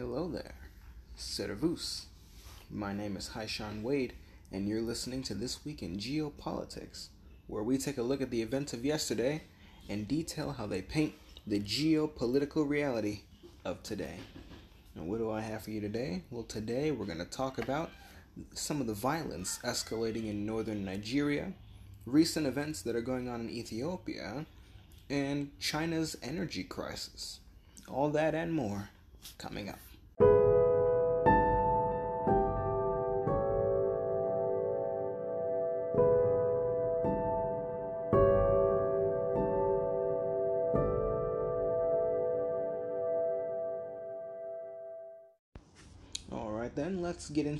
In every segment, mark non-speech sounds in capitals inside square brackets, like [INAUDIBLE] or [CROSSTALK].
Hello there, Servus. My name is Haishan Wade, and you're listening to This Week in Geopolitics, where we take a look at the events of yesterday and detail how they paint the geopolitical reality of today. And what do I have for you today? Well, today we're going to talk about some of the violence escalating in northern Nigeria, recent events that are going on in Ethiopia, and China's energy crisis. All that and more coming up.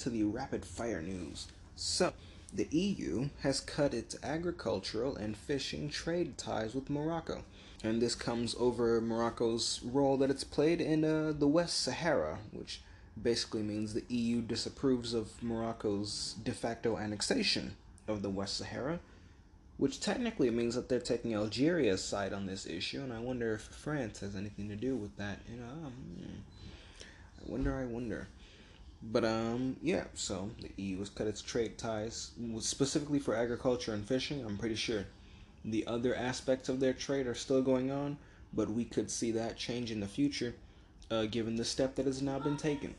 Into the rapid fire news. So, the EU has cut its agricultural and fishing trade ties with Morocco, and this comes over Morocco's role that it's played in uh, the West Sahara, which basically means the EU disapproves of Morocco's de facto annexation of the West Sahara, which technically means that they're taking Algeria's side on this issue, and I wonder if France has anything to do with that. You know, um, I wonder, I wonder. But um, yeah. So the EU has cut its trade ties specifically for agriculture and fishing. I'm pretty sure the other aspects of their trade are still going on, but we could see that change in the future, uh, given the step that has now been taken.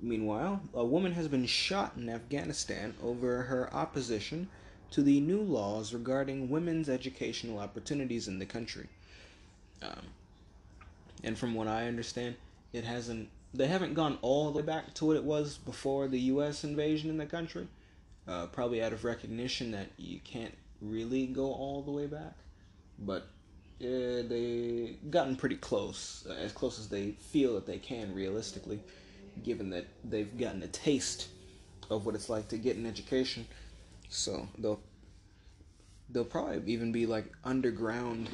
Meanwhile, a woman has been shot in Afghanistan over her opposition to the new laws regarding women's educational opportunities in the country. Um, and from what I understand, it hasn't they haven't gone all the way back to what it was before the U.S. invasion in the country. Uh, probably out of recognition that you can't really go all the way back, but uh, they gotten pretty close, as close as they feel that they can realistically, given that they've gotten a taste of what it's like to get an education. So they'll they'll probably even be like underground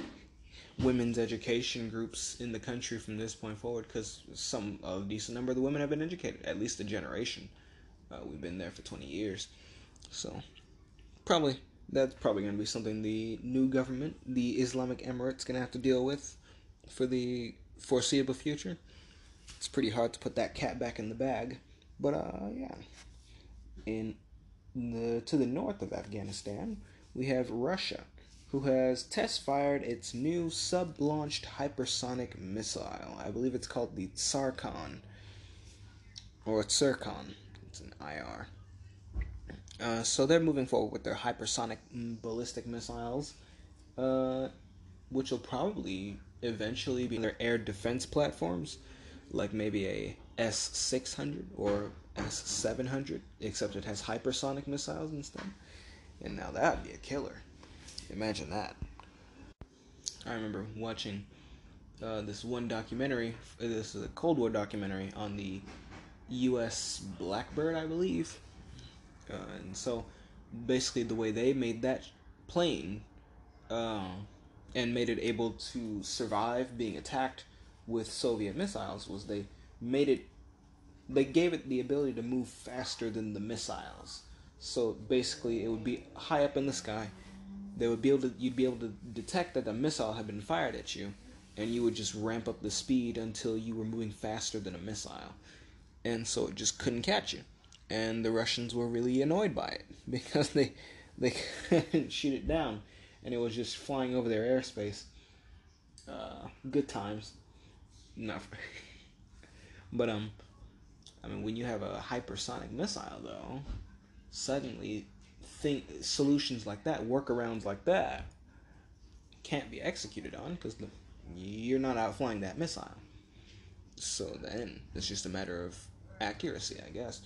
women's education groups in the country from this point forward because some a decent number of the women have been educated at least a generation. Uh, we've been there for 20 years. So probably that's probably going to be something the new government the islamic emirates going to have to deal with for the foreseeable future. It's pretty hard to put that cat back in the bag but uh yeah. In the to the north of afghanistan we have russia who has test fired its new sub launched hypersonic missile. I believe it's called the Tsarkon. Or Tsircon. It's an IR. Uh, so they're moving forward with their hypersonic ballistic missiles, uh, which will probably eventually be their air defense platforms, like maybe a S 600 or S 700, except it has hypersonic missiles instead. And now that'd be a killer. Imagine that. I remember watching uh, this one documentary. This is a Cold War documentary on the U.S. Blackbird, I believe. Uh, and so, basically, the way they made that plane uh, and made it able to survive being attacked with Soviet missiles was they made it. They gave it the ability to move faster than the missiles. So basically, it would be high up in the sky they would be able to you'd be able to detect that a missile had been fired at you and you would just ramp up the speed until you were moving faster than a missile. And so it just couldn't catch you. And the russians were really annoyed by it [LAUGHS] because they they couldn't shoot it down and it was just flying over their airspace. Uh, good times. Not [LAUGHS] but um i mean when you have a hypersonic missile though suddenly think solutions like that, workarounds like that, can't be executed on because you're not outflying that missile. So then it's just a matter of accuracy, I guess.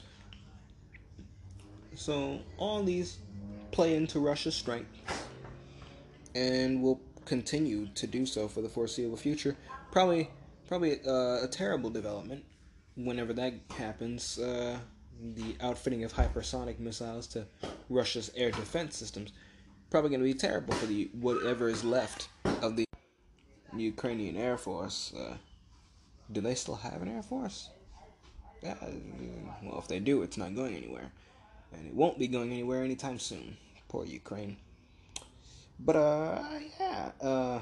So all these play into Russia's strength and will continue to do so for the foreseeable future. Probably, probably uh, a terrible development whenever that happens. Uh, the outfitting of hypersonic missiles to Russia's air defense systems probably going to be terrible for the whatever is left of the Ukrainian Air Force. Uh, do they still have an Air Force? Yeah, well, if they do, it's not going anywhere. And it won't be going anywhere anytime soon. Poor Ukraine. But, uh, yeah, uh,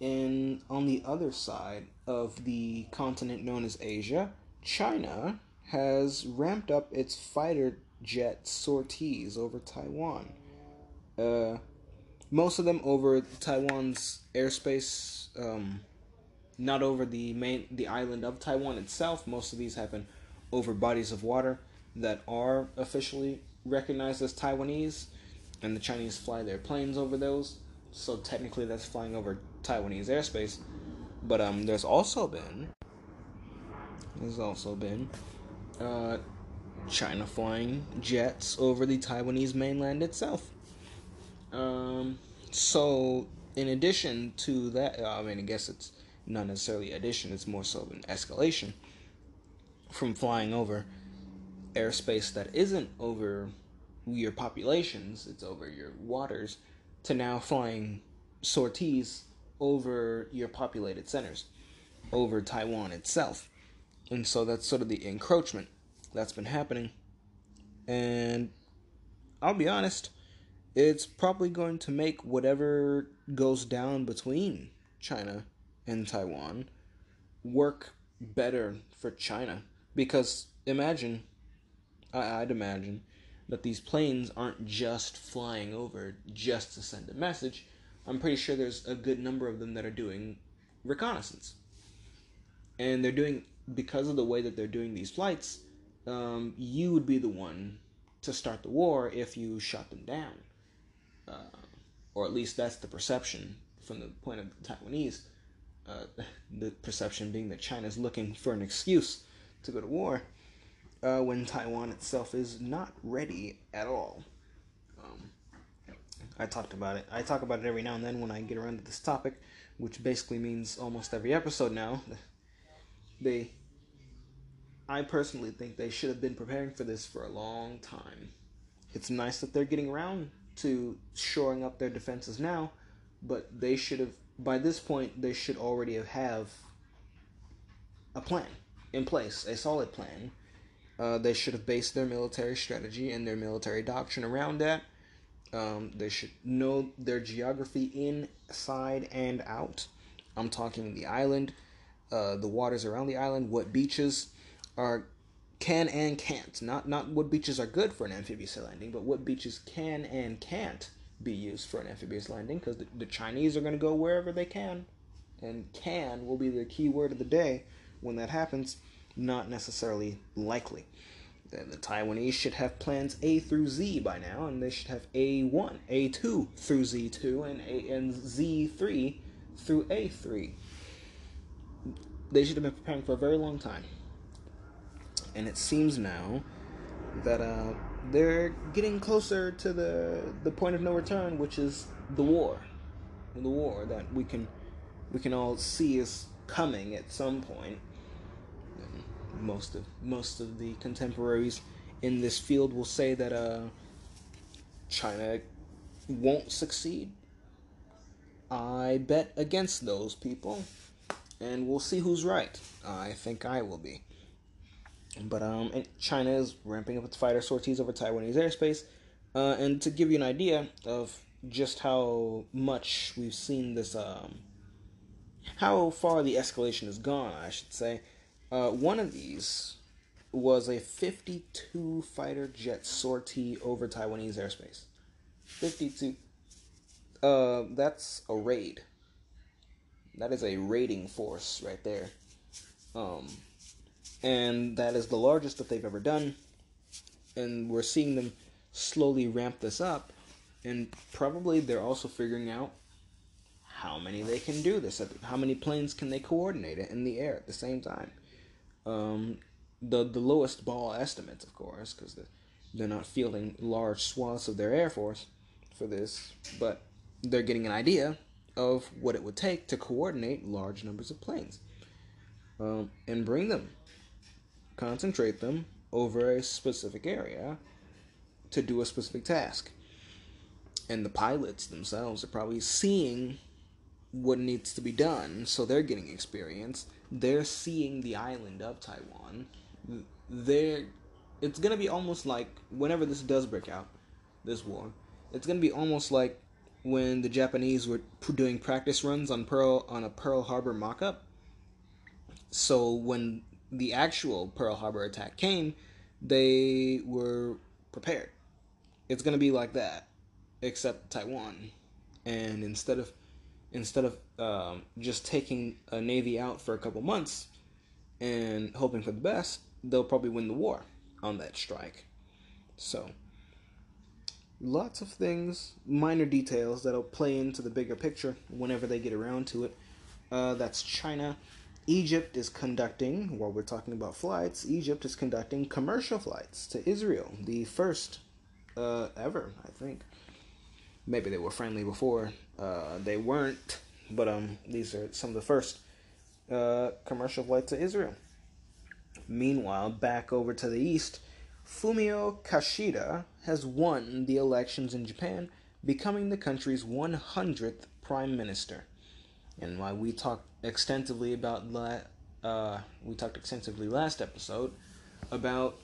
and on the other side of the continent known as Asia, China has ramped up its fighter jet sorties over Taiwan. Uh, most of them over Taiwan's airspace, um, not over the main the island of Taiwan itself. Most of these happen over bodies of water that are officially recognized as Taiwanese, and the Chinese fly their planes over those. So technically, that's flying over Taiwanese airspace. But um, there's also been there's also been uh, China flying jets over the Taiwanese mainland itself. Um, so, in addition to that, I mean, I guess it's not necessarily addition, it's more so an escalation from flying over airspace that isn't over your populations, it's over your waters, to now flying sorties over your populated centers, over Taiwan itself. And so that's sort of the encroachment that's been happening. And I'll be honest, it's probably going to make whatever goes down between China and Taiwan work better for China. Because imagine, I'd imagine, that these planes aren't just flying over just to send a message. I'm pretty sure there's a good number of them that are doing reconnaissance. And they're doing, because of the way that they're doing these flights, um, you would be the one to start the war if you shot them down. Uh, or at least that's the perception from the point of the Taiwanese. Uh, [LAUGHS] the perception being that China is looking for an excuse to go to war uh, when Taiwan itself is not ready at all. Um, I talked about it. I talk about it every now and then when I get around to this topic, which basically means almost every episode now. [LAUGHS] They I personally think they should have been preparing for this for a long time. It's nice that they're getting around to shoring up their defenses now, but they should have by this point they should already have, have a plan in place, a solid plan. Uh, they should have based their military strategy and their military doctrine around that. Um, they should know their geography inside and out. I'm talking the island, uh, the waters around the island, what beaches, are can and can't. Not not what beaches are good for an amphibious landing, but what beaches can and can't be used for an amphibious landing because the, the Chinese are going to go wherever they can. And can will be the key word of the day when that happens, not necessarily likely. The, the Taiwanese should have plans A through Z by now, and they should have A1, A2 through Z2, and, A, and Z3 through A3. They should have been preparing for a very long time and it seems now that uh, they're getting closer to the the point of no return, which is the war, the war that we can we can all see is coming at some point. And most of most of the contemporaries in this field will say that uh, China won't succeed. I bet against those people, and we'll see who's right. I think I will be. But um, China is ramping up its fighter sorties over Taiwanese airspace. Uh, and to give you an idea of just how much we've seen this, um, how far the escalation has gone, I should say. Uh, one of these was a 52 fighter jet sortie over Taiwanese airspace. 52. Uh, that's a raid. That is a raiding force right there. Um, and that is the largest that they've ever done. And we're seeing them slowly ramp this up, and probably they're also figuring out how many they can do this. How many planes can they coordinate it in the air at the same time? Um, the the lowest ball estimates, of course, because they're not fielding large swaths of their air force for this, but they're getting an idea of what it would take to coordinate large numbers of planes um, and bring them concentrate them over a specific area to do a specific task. And the pilots themselves are probably seeing what needs to be done, so they're getting experience. They're seeing the island of Taiwan. They're it's gonna be almost like whenever this does break out, this war, it's gonna be almost like when the Japanese were doing practice runs on Pearl on a Pearl Harbor mock-up. So when the actual Pearl Harbor attack came, they were prepared. It's going to be like that, except Taiwan. And instead of instead of um, just taking a navy out for a couple months and hoping for the best, they'll probably win the war on that strike. So, lots of things, minor details that'll play into the bigger picture whenever they get around to it. Uh, that's China. Egypt is conducting, while we're talking about flights, Egypt is conducting commercial flights to Israel, the first uh, ever, I think. Maybe they were friendly before. Uh, they weren't, but um, these are some of the first uh, commercial flights to Israel. Meanwhile, back over to the east, Fumio Kishida has won the elections in Japan, becoming the country's 100th prime minister. And while we talked extensively about la- uh, we talked extensively last episode about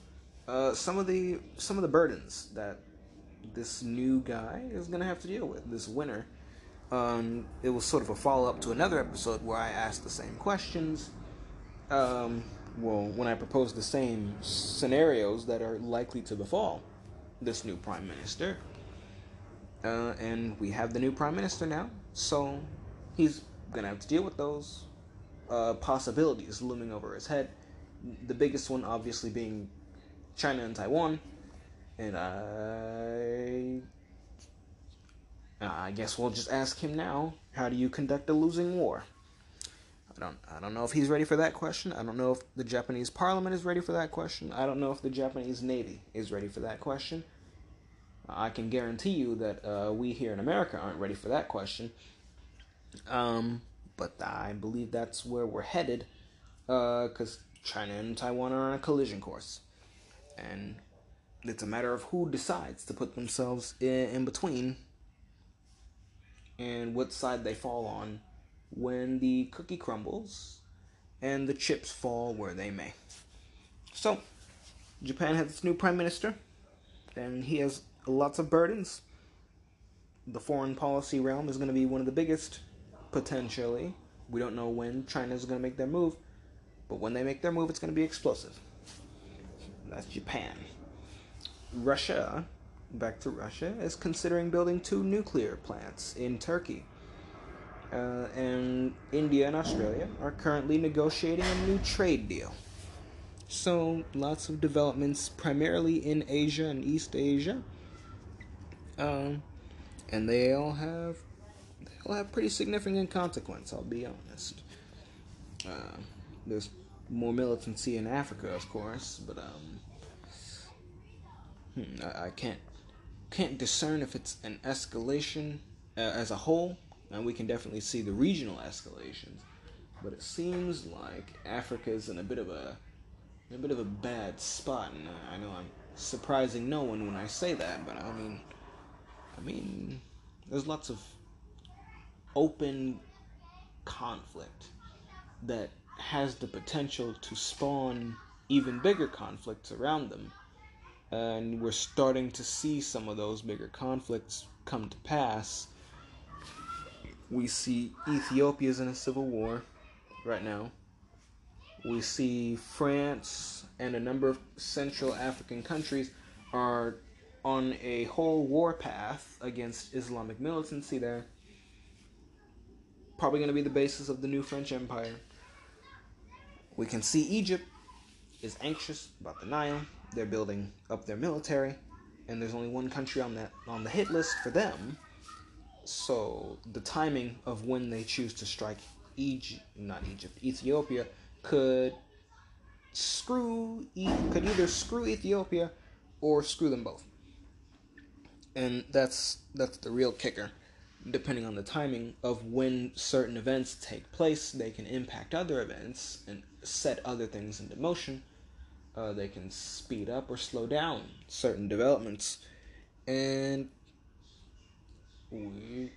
uh, some of the some of the burdens that this new guy is gonna have to deal with. This winter, um, it was sort of a follow up to another episode where I asked the same questions. Um, well, when I propose the same scenarios that are likely to befall this new prime minister, uh, and we have the new prime minister now, so he's gonna have to deal with those uh, possibilities looming over his head. The biggest one, obviously, being China and Taiwan, and I, I guess we'll just ask him now. How do you conduct a losing war? I don't, I don't know if he's ready for that question. I don't know if the Japanese Parliament is ready for that question. I don't know if the Japanese Navy is ready for that question. I can guarantee you that uh, we here in America aren't ready for that question. Um, but I believe that's where we're headed, because uh, China and Taiwan are on a collision course, and it's a matter of who decides to put themselves in, in between and what side they fall on when the cookie crumbles and the chips fall where they may. So, Japan has its new prime minister, and he has lots of burdens. The foreign policy realm is going to be one of the biggest potentially. We don't know when China is going to make their move, but when they make their move, it's going to be explosive. That's Japan. Russia, back to Russia, is considering building two nuclear plants in Turkey. Uh, and India and Australia are currently negotiating a new trade deal. So, lots of developments primarily in Asia and East Asia. Um, and they all have they'll have pretty significant consequence. I'll be honest. Uh, there's more militancy in Africa, of course, but um, hmm, I, I, can't can't discern if it's an escalation uh, as a whole, and we can definitely see the regional escalations. But it seems like Africa is in a bit of a a bit of a bad spot, and I know I'm surprising no one when I say that, but I mean, I mean, there's lots of open conflict that has the potential to spawn even bigger conflicts around them. And we're starting to see some of those bigger conflicts come to pass. We see Ethiopia's in a civil war right now. We see France and a number of Central African countries are on a whole war path against Islamic militancy there probably going to be the basis of the new French Empire. We can see Egypt is anxious about the Nile. They're building up their military, and there's only one country on that on the hit list for them. So the timing of when they choose to strike Egypt, not Egypt, Ethiopia, could screw could either screw Ethiopia or screw them both. And that's that's the real kicker depending on the timing of when certain events take place, they can impact other events and set other things into motion. Uh, they can speed up or slow down certain developments. And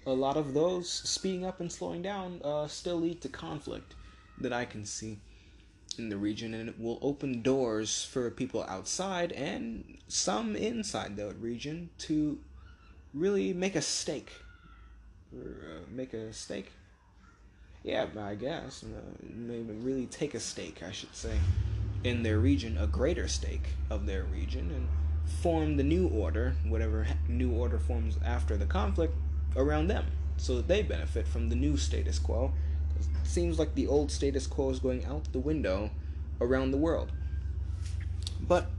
a lot of those speeding up and slowing down uh, still lead to conflict that I can see in the region, and it will open doors for people outside and some inside the region to really make a stake uh, make a stake? Yeah, I guess uh, maybe really take a stake, I should say, in their region, a greater stake of their region, and form the new order, whatever new order forms after the conflict, around them, so that they benefit from the new status quo. It seems like the old status quo is going out the window around the world. But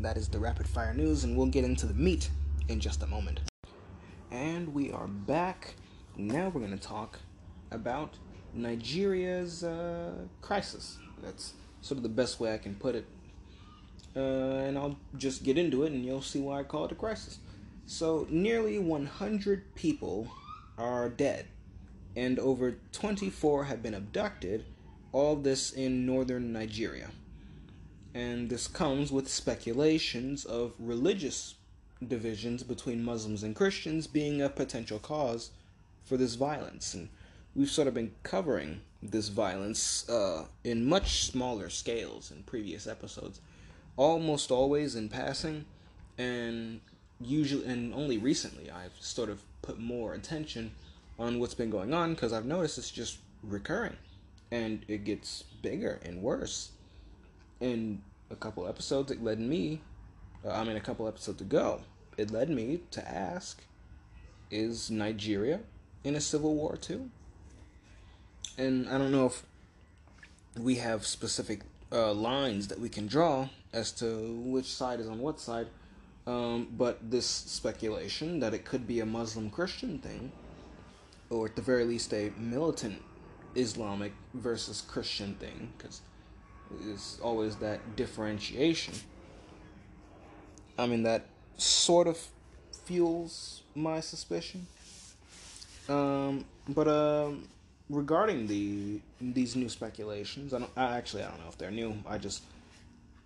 that is the rapid fire news, and we'll get into the meat in just a moment. And we are back. Now we're going to talk about Nigeria's uh, crisis. That's sort of the best way I can put it. Uh, and I'll just get into it, and you'll see why I call it a crisis. So, nearly 100 people are dead, and over 24 have been abducted, all this in northern Nigeria and this comes with speculations of religious divisions between Muslims and Christians being a potential cause for this violence. And we've sort of been covering this violence uh, in much smaller scales in previous episodes, almost always in passing, and usually and only recently I've sort of put more attention on what's been going on because I've noticed it's just recurring and it gets bigger and worse in a couple episodes, it led me, uh, I mean, a couple episodes ago, it led me to ask is Nigeria in a civil war too? And I don't know if we have specific uh, lines that we can draw as to which side is on what side, um, but this speculation that it could be a Muslim Christian thing, or at the very least a militant Islamic versus Christian thing, because is always that differentiation. I mean, that sort of fuels my suspicion. Um, but um, regarding the these new speculations, I don't. I actually I don't know if they're new. I just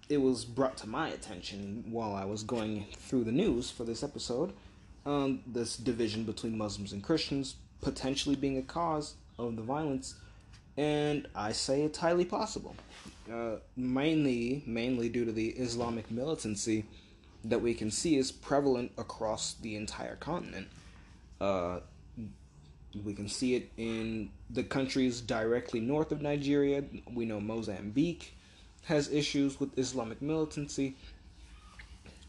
it was brought to my attention while I was going through the news for this episode. Um, this division between Muslims and Christians potentially being a cause of the violence, and I say it's highly possible uh, mainly mainly due to the Islamic militancy that we can see is prevalent across the entire continent. Uh, we can see it in the countries directly north of Nigeria. We know Mozambique has issues with Islamic militancy.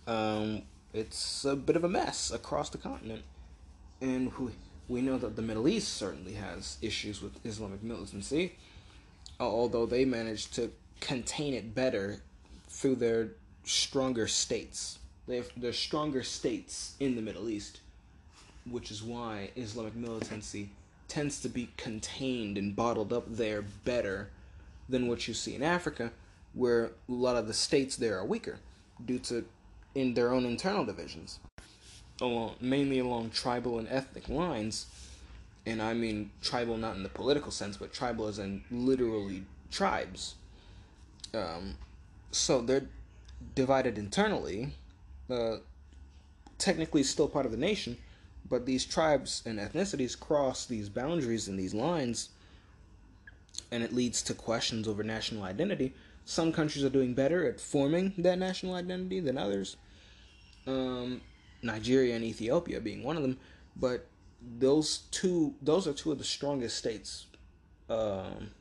Um, it's a bit of a mess across the continent. And we, we know that the Middle East certainly has issues with Islamic militancy, although they managed to contain it better through their stronger states. They have their stronger states in the Middle East, which is why Islamic militancy tends to be contained and bottled up there better than what you see in Africa, where a lot of the states there are weaker due to in their own internal divisions, along mainly along tribal and ethnic lines. And I mean tribal not in the political sense, but tribal as in literally tribes um, so they're divided internally, uh, technically still part of the nation, but these tribes and ethnicities cross these boundaries and these lines, and it leads to questions over national identity. Some countries are doing better at forming that national identity than others. Um, Nigeria and Ethiopia being one of them, but those two those are two of the strongest states um,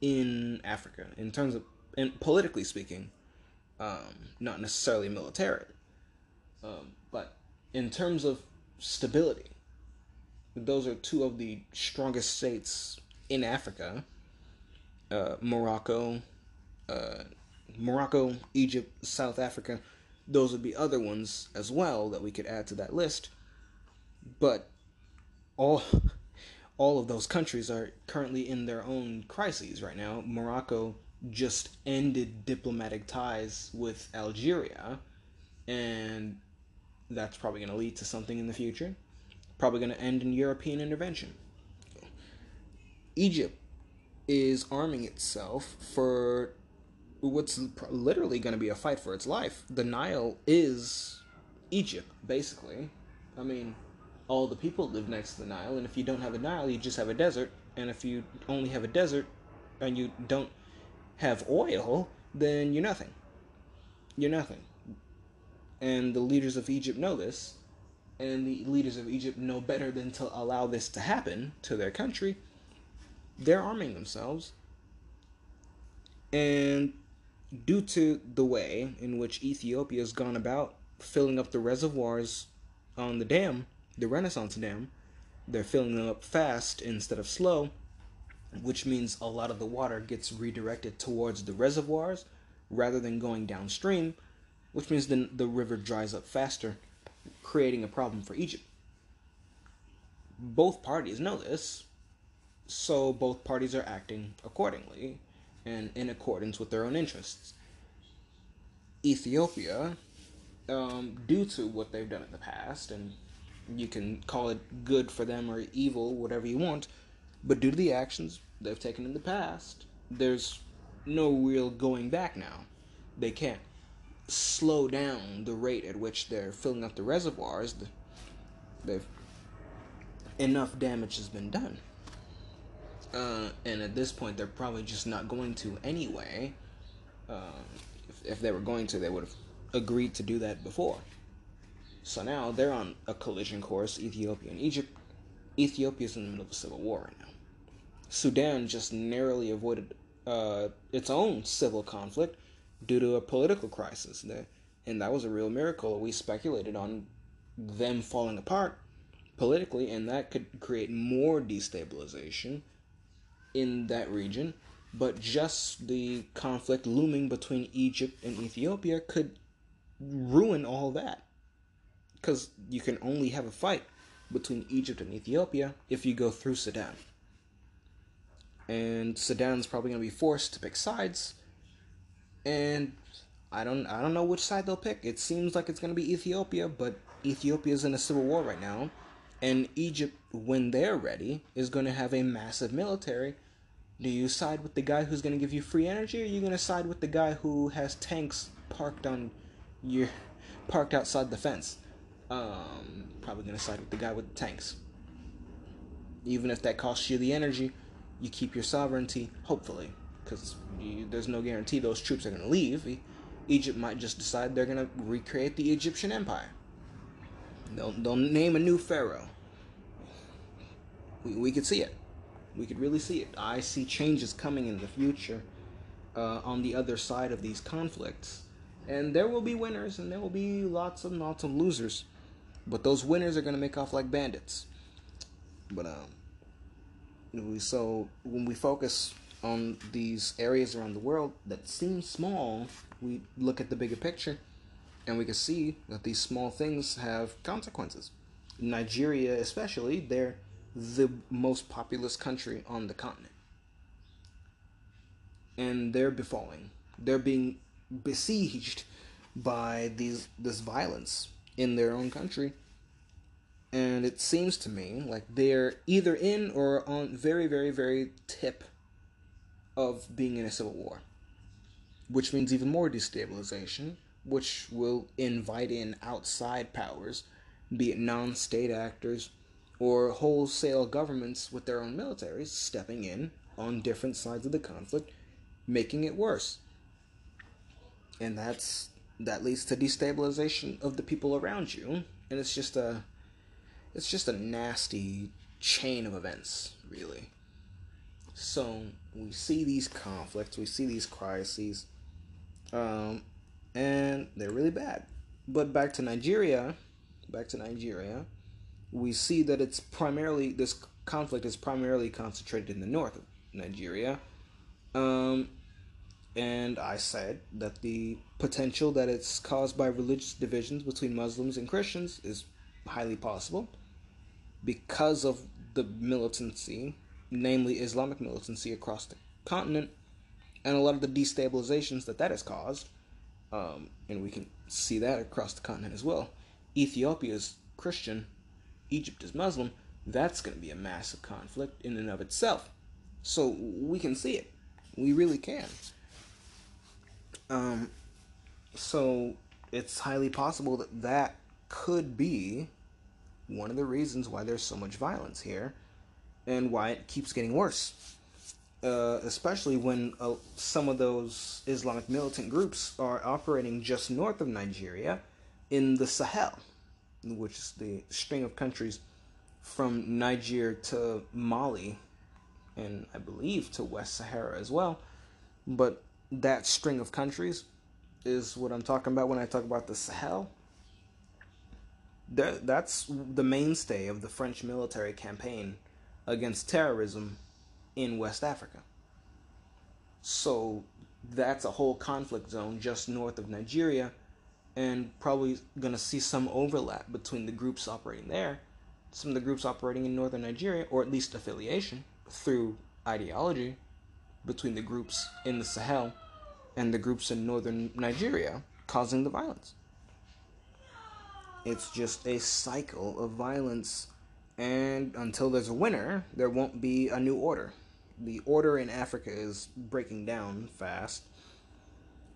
in Africa in terms of and politically speaking, um, not necessarily militarily, um, but in terms of stability, those are two of the strongest states in Africa. Uh, Morocco, uh, Morocco, Egypt, South Africa. Those would be other ones as well that we could add to that list. But all [LAUGHS] all of those countries are currently in their own crises right now. Morocco just ended diplomatic ties with Algeria, and that's probably going to lead to something in the future. Probably going to end in European intervention. Egypt is arming itself for what's literally going to be a fight for its life. The Nile is Egypt, basically. I mean, all the people live next to the Nile, and if you don't have a Nile, you just have a desert. And if you only have a desert and you don't have oil, then you're nothing. You're nothing. And the leaders of Egypt know this. and the leaders of Egypt know better than to allow this to happen to their country, they're arming themselves. And due to the way in which Ethiopia has gone about filling up the reservoirs on the dam, the Renaissance Dam, they're filling them up fast instead of slow, which means a lot of the water gets redirected towards the reservoirs rather than going downstream, which means then the river dries up faster, creating a problem for Egypt. Both parties know this, so both parties are acting accordingly and in accordance with their own interests. Ethiopia, um, due to what they've done in the past, and you can call it good for them or evil, whatever you want, but due to the actions they've taken in the past, there's no real going back now. They can't slow down the rate at which they're filling up the reservoirs. They've enough damage has been done. Uh, and at this point, they're probably just not going to anyway. Uh, if, if they were going to, they would have agreed to do that before. So now they're on a collision course, Ethiopia and Egypt. Ethiopia's in the middle of a civil war right now. Sudan just narrowly avoided uh, its own civil conflict due to a political crisis. And that was a real miracle. We speculated on them falling apart politically, and that could create more destabilization in that region. But just the conflict looming between Egypt and Ethiopia could ruin all that. Because you can only have a fight between Egypt and Ethiopia if you go through Sudan. And Sudan's probably going to be forced to pick sides. And I don't I don't know which side they'll pick. It seems like it's going to be Ethiopia, but Ethiopia's in a civil war right now. And Egypt, when they're ready, is going to have a massive military do you side with the guy who's going to give you free energy, or are you going to side with the guy who has tanks parked on your parked outside the fence? Um, probably going to side with the guy with the tanks. Even if that costs you the energy, you keep your sovereignty. Hopefully, because there's no guarantee those troops are going to leave. Egypt might just decide they're going to recreate the Egyptian empire. They'll, they'll name a new pharaoh. We, we could see it we could really see it. I see changes coming in the future uh, on the other side of these conflicts. And there will be winners and there will be lots and lots of losers. But those winners are going to make off like bandits. But, um, so when we focus on these areas around the world that seem small, we look at the bigger picture and we can see that these small things have consequences. Nigeria, especially, they're the most populous country on the continent. And they're befalling. They're being besieged by these this violence in their own country. And it seems to me like they're either in or on very, very, very tip of being in a civil war. Which means even more destabilization, which will invite in outside powers, be it non state actors or wholesale governments with their own militaries stepping in on different sides of the conflict, making it worse. And that's that leads to destabilization of the people around you, and it's just a it's just a nasty chain of events, really. So we see these conflicts, we see these crises, um, and they're really bad. But back to Nigeria, back to Nigeria we see that it's primarily this conflict is primarily concentrated in the north of Nigeria. Um, and I said that the potential that it's caused by religious divisions between Muslims and Christians is highly possible because of the militancy, namely Islamic militancy across the continent, and a lot of the destabilizations that that has caused. Um, and we can see that across the continent as well. Ethiopia is Christian, Egypt is Muslim, that's going to be a massive conflict in and of itself. So we can see it. We really can. Um, so it's highly possible that that could be one of the reasons why there's so much violence here and why it keeps getting worse. Uh, especially when uh, some of those Islamic militant groups are operating just north of Nigeria in the Sahel which is the string of countries from Niger to Mali, and I believe to West Sahara as well. But that string of countries is what I'm talking about when I talk about the Sahel. That, that's the mainstay of the French military campaign against terrorism in West Africa. So that's a whole conflict zone just north of Nigeria, and probably going to see some overlap between the groups operating there, some of the groups operating in northern Nigeria, or at least affiliation through ideology between the groups in the Sahel and the groups in northern Nigeria causing the violence. It's just a cycle of violence, and until there's a winner, there won't be a new order. The order in Africa is breaking down fast,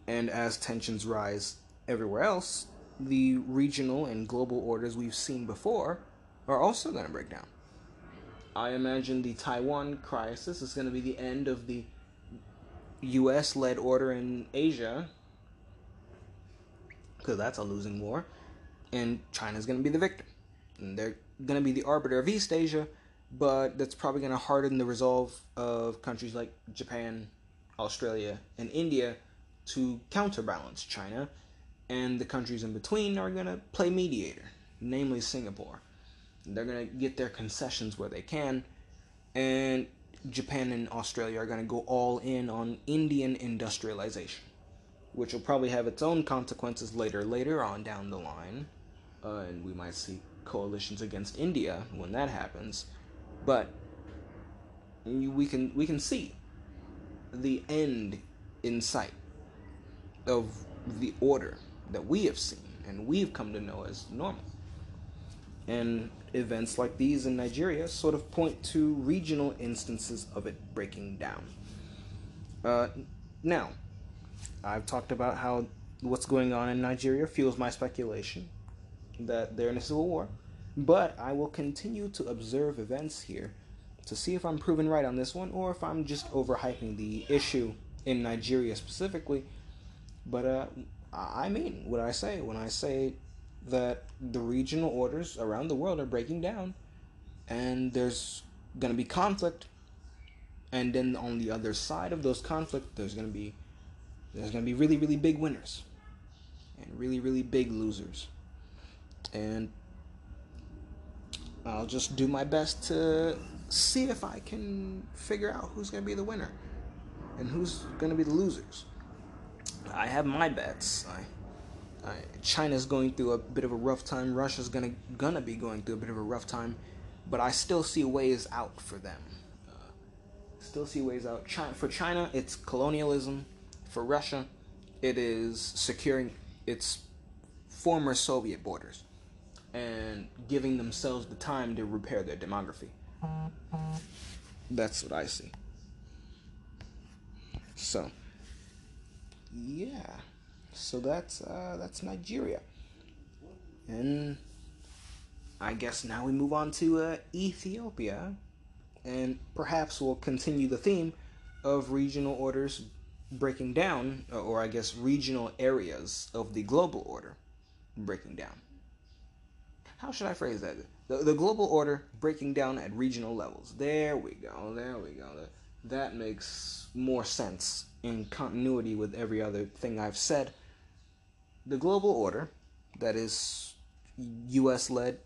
and as tensions rise everywhere else, the regional and global orders we've seen before are also going to break down. I imagine the Taiwan crisis is going to be the end of the US led order in Asia, because that's a losing war, and China's going to be the victor. And they're going to be the arbiter of East Asia, but that's probably going to harden the resolve of countries like Japan, Australia, and India to counterbalance China, and the countries in between are going to play mediator, namely Singapore. They're going to get their concessions where they can, and Japan and Australia are going to go all in on Indian industrialization, which will probably have its own consequences later, later on down the line, uh, and we might see coalitions against India when that happens. But we can we can see the end in sight of the order that we have seen and we've come to know as normal. And events like these in Nigeria sort of point to regional instances of it breaking down. Uh, now, I've talked about how what's going on in Nigeria fuels my speculation that they're in a civil war, but I will continue to observe events here to see if I'm proven right on this one or if I'm just overhyping the issue in Nigeria specifically. But uh, I mean what I say when I say that the regional orders around the world are breaking down and there's going to be conflict and then on the other side of those conflict there's going to be there's going to be really really big winners and really really big losers and I'll just do my best to see if I can figure out who's going to be the winner and who's going to be the losers. I have my bets. I uh, China's going through a bit of a rough time. Russia's gonna gonna be going through a bit of a rough time, but I still see ways out for them. Uh, still see ways out. China, for China, it's colonialism. For Russia, it is securing its former Soviet borders and giving themselves the time to repair their demography. That's what I see. So, yeah. So that's uh, that's Nigeria, and I guess now we move on to uh, Ethiopia, and perhaps we'll continue the theme of regional orders breaking down, uh, or I guess regional areas of the global order breaking down. How should I phrase that? The, the global order breaking down at regional levels. There we go. There we go. That makes more sense in continuity with every other thing I've said the global order that is US led,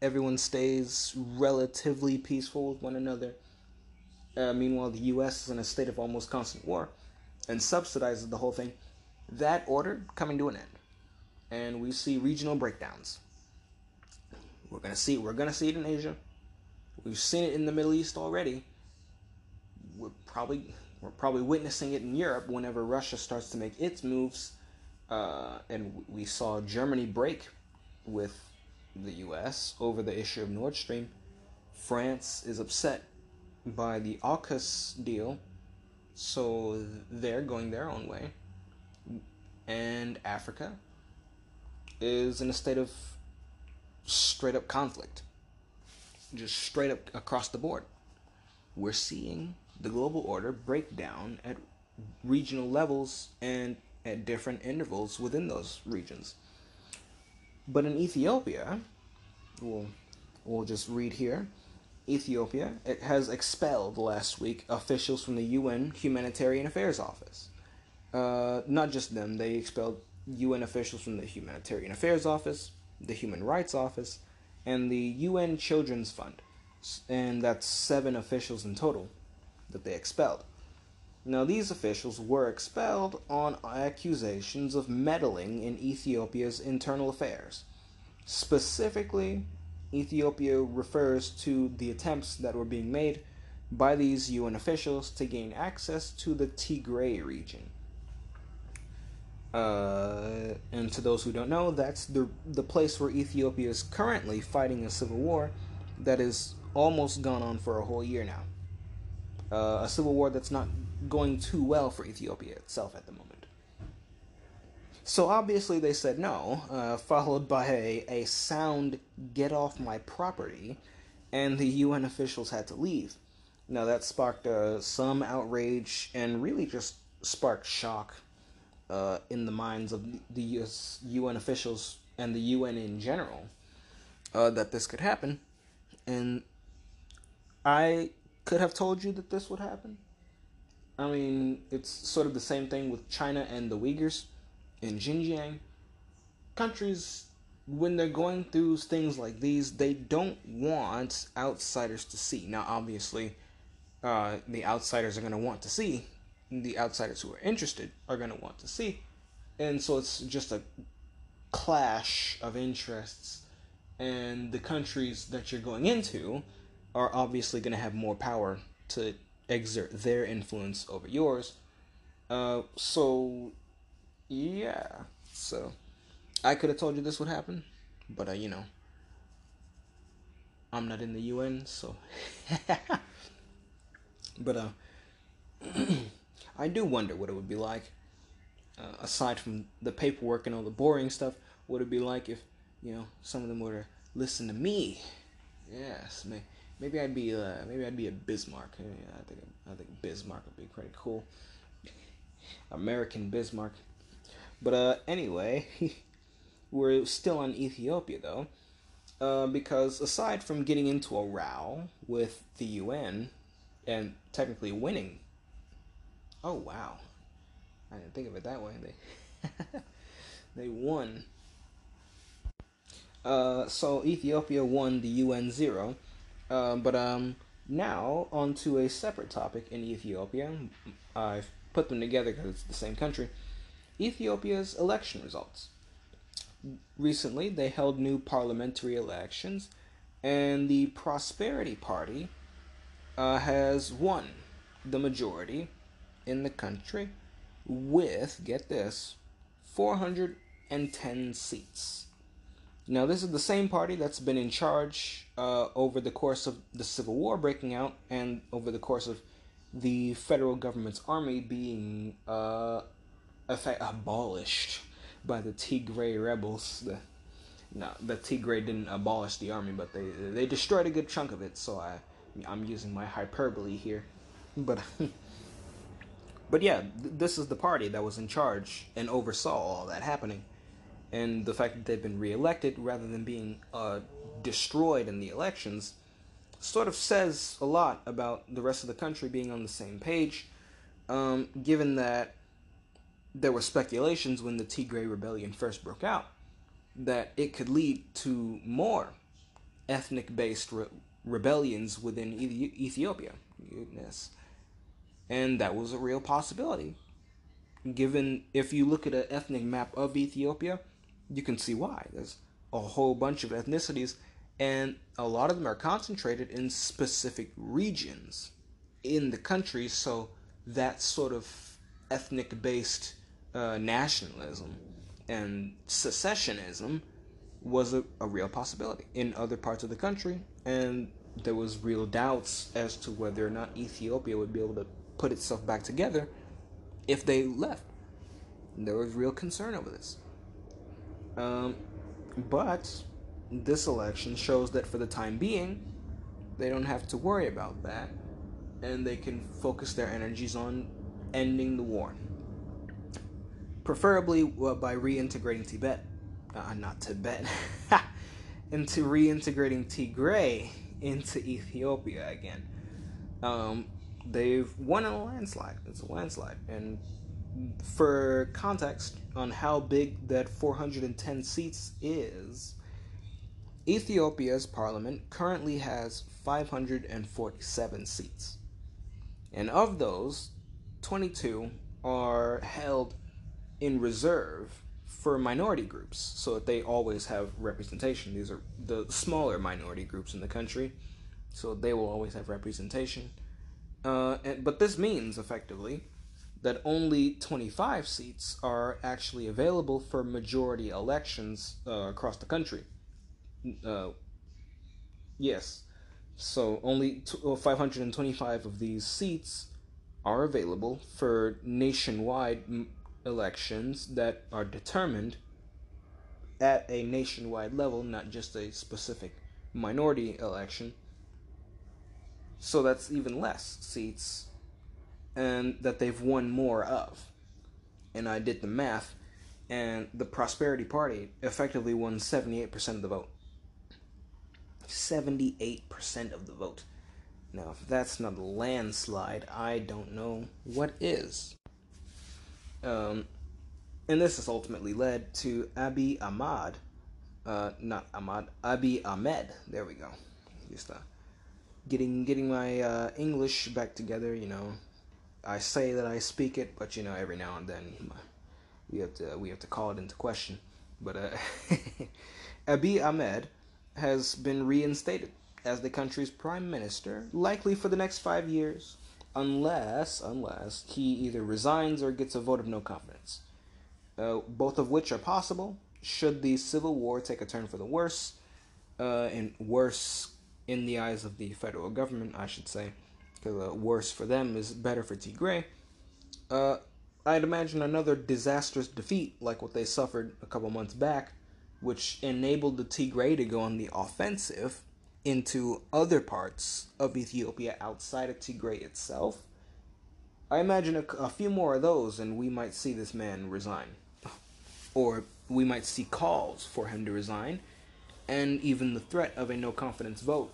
everyone stays relatively peaceful with one another. Uh, meanwhile, the US is in a state of almost constant war and subsidizes the whole thing. That order coming to an end. And we see regional breakdowns. We're gonna see we're gonna see it in Asia. We've seen it in the Middle East already. Probably we're probably witnessing it in Europe whenever Russia starts to make its moves uh, and we saw Germany break with the U.S. over the issue of Nord Stream. France is upset by the AUKUS deal, so they're going their own way. And Africa is in a state of straight up conflict, just straight up across the board. We're seeing the global order break down at regional levels and at different intervals within those regions. But in Ethiopia, we'll, we'll just read here. Ethiopia it has expelled last week officials from the UN Humanitarian Affairs Office. Uh, not just them, they expelled UN officials from the Humanitarian Affairs Office, the Human Rights Office, and the UN Children's Fund. And that's seven officials in total that they expelled. Now, these officials were expelled on accusations of meddling in Ethiopia's internal affairs. Specifically, Ethiopia refers to the attempts that were being made by these UN officials to gain access to the Tigray region. Uh, and to those who don't know, that's the the place where Ethiopia is currently fighting a civil war that has almost gone on for a whole year now. Uh, a civil war that's not going too well for Ethiopia itself at the moment. So obviously they said no, uh, followed by a, a sound "get off my property," and the UN officials had to leave. Now that sparked uh, some outrage and really just sparked shock uh, in the minds of the US, UN officials and the UN in general uh, that this could happen. And I could have told you that this would happen. I mean, it's sort of the same thing with China and the Uyghurs in Xinjiang. Countries, when they're going through things like these, they don't want outsiders to see. Now, obviously, uh, the outsiders are going to want to see the outsiders who are interested are going to want to see. And so it's just a clash of interests. And the countries that you're going into are obviously going to have more power to exert their influence over yours. Uh, so, yeah. So, I could have told you this would happen, but, uh, you know, I'm not in the UN, so. [LAUGHS] but, uh, [CLEARS THROAT] I do wonder what it would be like, uh, aside from the paperwork and all the boring stuff, what it would be like if, you know, some of them were to listen to me. Yes, may, maybe I'd be, uh, maybe I'd be a Bismarck. Yeah, I think, I think Bismarck would be pretty cool. American Bismarck. But uh, anyway, [LAUGHS] we're still on Ethiopia though, uh, because aside from getting into a row with the UN and technically winning Oh wow, I didn't think of it that way. They [LAUGHS] they won. Uh, so Ethiopia won the UN zero, uh, but um, now onto a separate topic in Ethiopia. I've put them together because it's the same country. Ethiopia's election results. Recently, they held new parliamentary elections, and the Prosperity Party uh, has won the majority in the country with, get this, 410 seats. Now, this is the same party that's been in charge uh, over the course of the Civil War breaking out and over the course of the federal government's army being uh, abolished by the Tigray rebels. The, no, the Tigray didn't abolish the army, but they they destroyed a good chunk of it. So I I'm using my hyperbole here, but [LAUGHS] But yeah, th- this is the party that was in charge and oversaw all that happening. And the fact that they've been reelected rather than being uh, destroyed in the elections sort of says a lot about the rest of the country being on the same page, um, given that there were speculations when the Tigray rebellion first broke out that it could lead to more ethnic based re- rebellions within Ethiopia. Goodness and that was a real possibility. Given if you look at an ethnic map of Ethiopia, you can see why. There's a whole bunch of ethnicities, and a lot of them are concentrated in specific regions in the country, so that sort of ethnic based uh, nationalism and secessionism was a, a real possibility in other parts of the country, and there was real doubts as to whether or not Ethiopia would be able to put itself back together if they left. There was real concern over this. Um, but this election shows that for the time being, they don't have to worry about that, and they can focus their energies on ending the war. Preferably uh, by reintegrating Tibet uh, not Tibet, [LAUGHS] into reintegrating Tigray into Ethiopia again. Um, they've won in a landslide. It's a landslide. And for context on how big that 410 seats is, Ethiopia's parliament currently has 547 seats. And of those, 22 are held in reserve for minority groups so that they always have representation. These are the smaller minority groups in the country, so they will always have representation. Uh, and, but this means effectively that only 25 seats are actually available for majority elections uh, across the country. Uh, yes, so only t- 525 of these seats are available for nationwide elections that are determined at a nationwide level, not just a specific minority election. So that's even less seats, and that they've won more of. And I did the math, and the Prosperity Party effectively won 78% of the vote. 78% of the vote. Now, if that's not a landslide, I don't know what is. Um, and this has ultimately led to Abiy Ahmad, uh, not Ahmad, Abiy Ahmed. There we go. Just uh, getting getting my uh, English back together. You know, I say that I speak it, but you know, every now and then we have to we have to call it into question. But uh, [LAUGHS] Abiy Ahmed has been reinstated as the country's prime minister, likely for the next five years, unless unless he either resigns or gets a vote of no confidence. Uh, both of which are possible should the civil war take a turn for the worse, uh, and worse in the eyes of the federal government, I should say, uh, worse for them is better for Tigray. Uh, I'd imagine another disastrous defeat like what they suffered a couple months back, which enabled the Tigray to go on the offensive into other parts of Ethiopia outside of Tigray itself. I imagine a, a, few more of those, and we might see this man resign. Or we might see calls for him to resign, and even the threat of a no confidence vote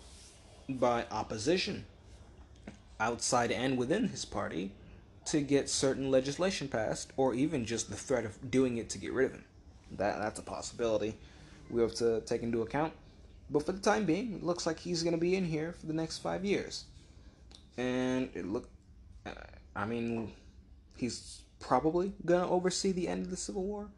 by opposition, outside and within his party, to get certain legislation passed, or even just the threat of doing it to get rid of him. That, that's a possibility we have to take into account. But for the time being, it looks like he's going to be in here for the next five years. And it look, I mean, he's probably going to oversee the end of the Civil War.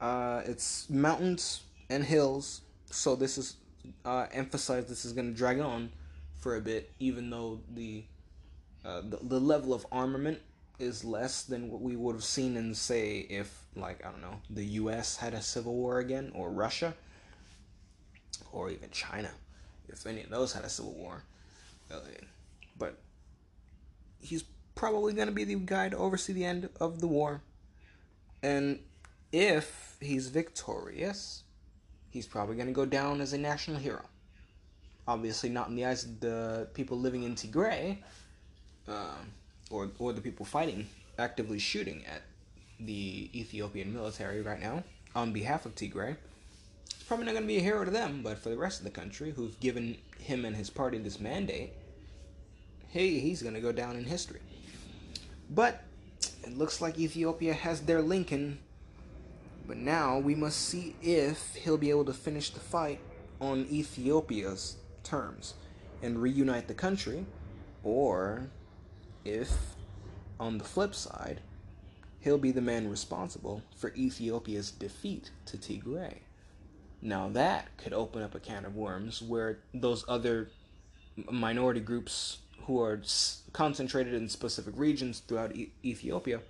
Uh, it's mountains and hills, so this is uh, emphasized. This is going to drag on for a bit, even though the, uh, the the level of armament is less than what we would have seen in, say, if like I don't know, the U.S. had a civil war again or Russia or even China, if any of those had a civil war. But he's probably going to be the guy to oversee the end of the war. And if he's victorious, he's probably going to go down as a national hero. Obviously, not in the eyes of the people living in Tigray, uh, or or the people fighting, actively shooting at the Ethiopian military right now on behalf of Tigray It's probably not going to be a hero to them, but for the rest of the country who've given him and his party this mandate, hey, he's going to go down in history. But it looks like Ethiopia has their Lincoln. But now we must see if he'll be able to finish the fight on Ethiopia's terms and reunite the country, or if, on the flip side, he'll be the man responsible for Ethiopia's defeat to Tigray. Now that could open up a can of worms where those other minority groups who are concentrated in specific regions throughout e- Ethiopia,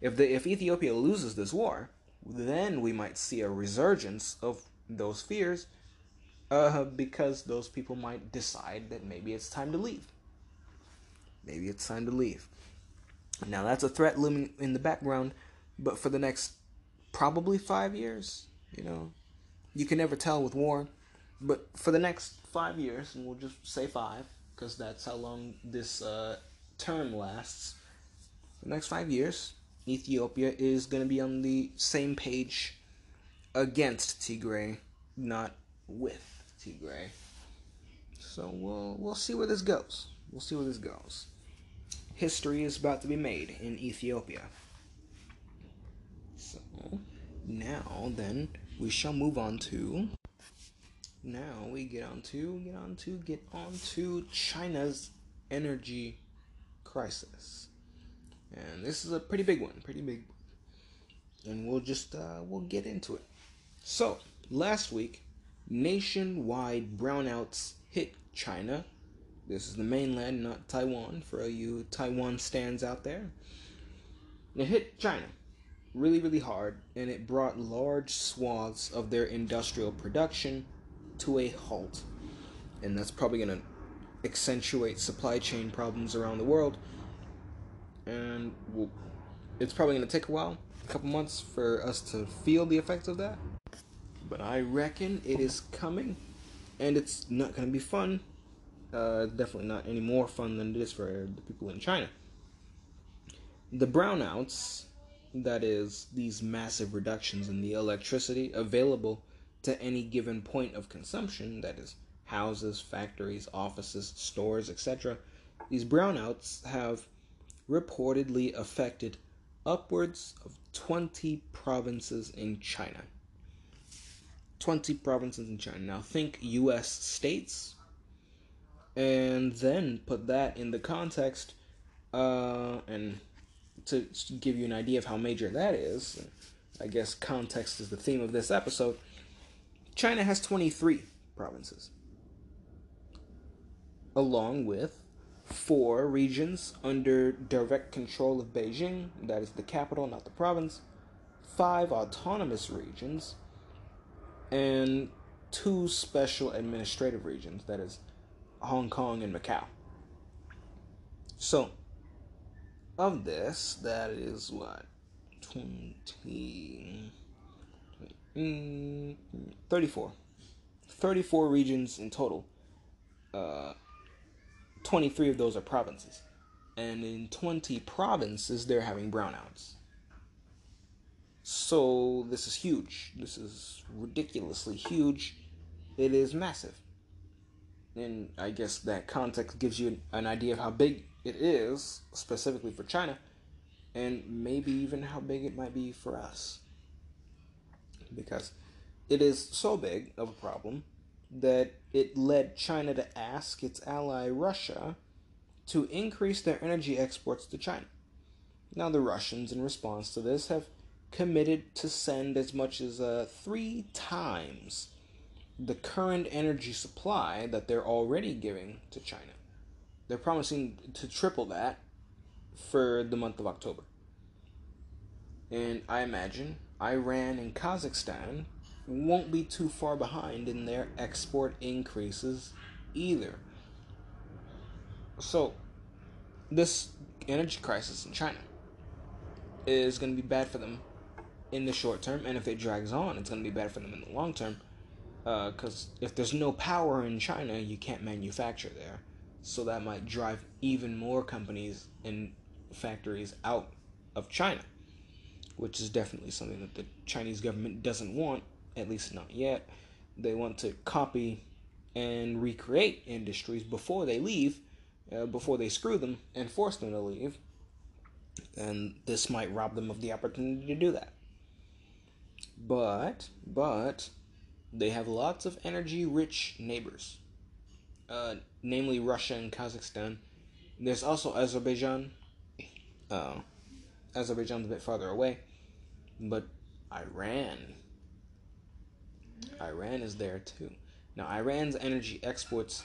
if the if Ethiopia loses this war, then we might see a resurgence of those fears, uh, because those people might decide that maybe it's time to leave. Maybe it's time to leave. Now that's a threat looming in the background, but for the next probably five years, you know, you can never tell with war, but for the next five years, and we'll just say five, because that's how long this uh, term lasts. the next five years, Ethiopia is going to be on the same page against Tigray, not with Tigray. So we'll we'll see where this goes. We'll see where this goes. History is about to be made in Ethiopia. So now then we shall move on to now we get on to get on to get on to China's energy crisis. And this is a pretty big one, pretty big. And we'll just uh, we'll get into it. So, last week, nationwide brownouts hit China. This is the mainland, not Taiwan, for you Taiwan stands out there. It hit China really, really hard, and it brought large swaths of their industrial production to a halt. And that's probably going to accentuate supply chain problems around the world. And we'll, it's probably going to take a while, a couple months, for us to feel the effects of that. But I reckon it is coming, and it's not going to be fun. Uh, definitely not any more fun than it is for the people in China. The brownouts, that is, these massive reductions in the electricity available to any given point of consumption, that is, houses, factories, offices, stores, etc., these brownouts have reportedly affected upwards of 20 provinces in China. 20 provinces in China. Now think US states, and then put that in the context, uh, and to give you an idea of how major that is, I guess context is the theme of this episode. China has 23 provinces, along with four regions under direct control of Beijing, that is the capital, not the province, five autonomous regions, and two special administrative regions, that is Hong Kong and Macau. So, of this, that is what? 20. Mm, 34. 34 regions in total. Uh, 23 of those are provinces. And in 20 provinces, they're having brownouts. So this is huge. This is ridiculously huge. It is massive. And I guess that context gives you an idea of how big it is, specifically for China, and maybe even how big it might be for us. Because it is so big of a problem that it led China to ask its ally Russia to increase their energy exports to China. Now, the Russians, in response to this, have committed to send as much as uh, three times the current energy supply that they're already giving to China. They're promising to triple that for the month of October. And I imagine Iran and Kazakhstan won't be too far behind in their export increases either. So, this energy crisis in China is going to be bad for them in the short term, and if it drags on, it's going to be bad for them in the long term. Because uh, if there's no power in China, you can't manufacture there. So that might drive even more companies and factories out of China, which is definitely something that the Chinese government doesn't want at least not yet. They want to copy and recreate industries before they leave, uh, before they screw them and force them to leave. And this might rob them of the opportunity to do that. But, but, they have lots of energy rich neighbors, uh, namely Russia and Kazakhstan. There's also Azerbaijan. Uh, Azerbaijan's a bit farther away, but Iran Iran is there too. Now, Iran's energy exports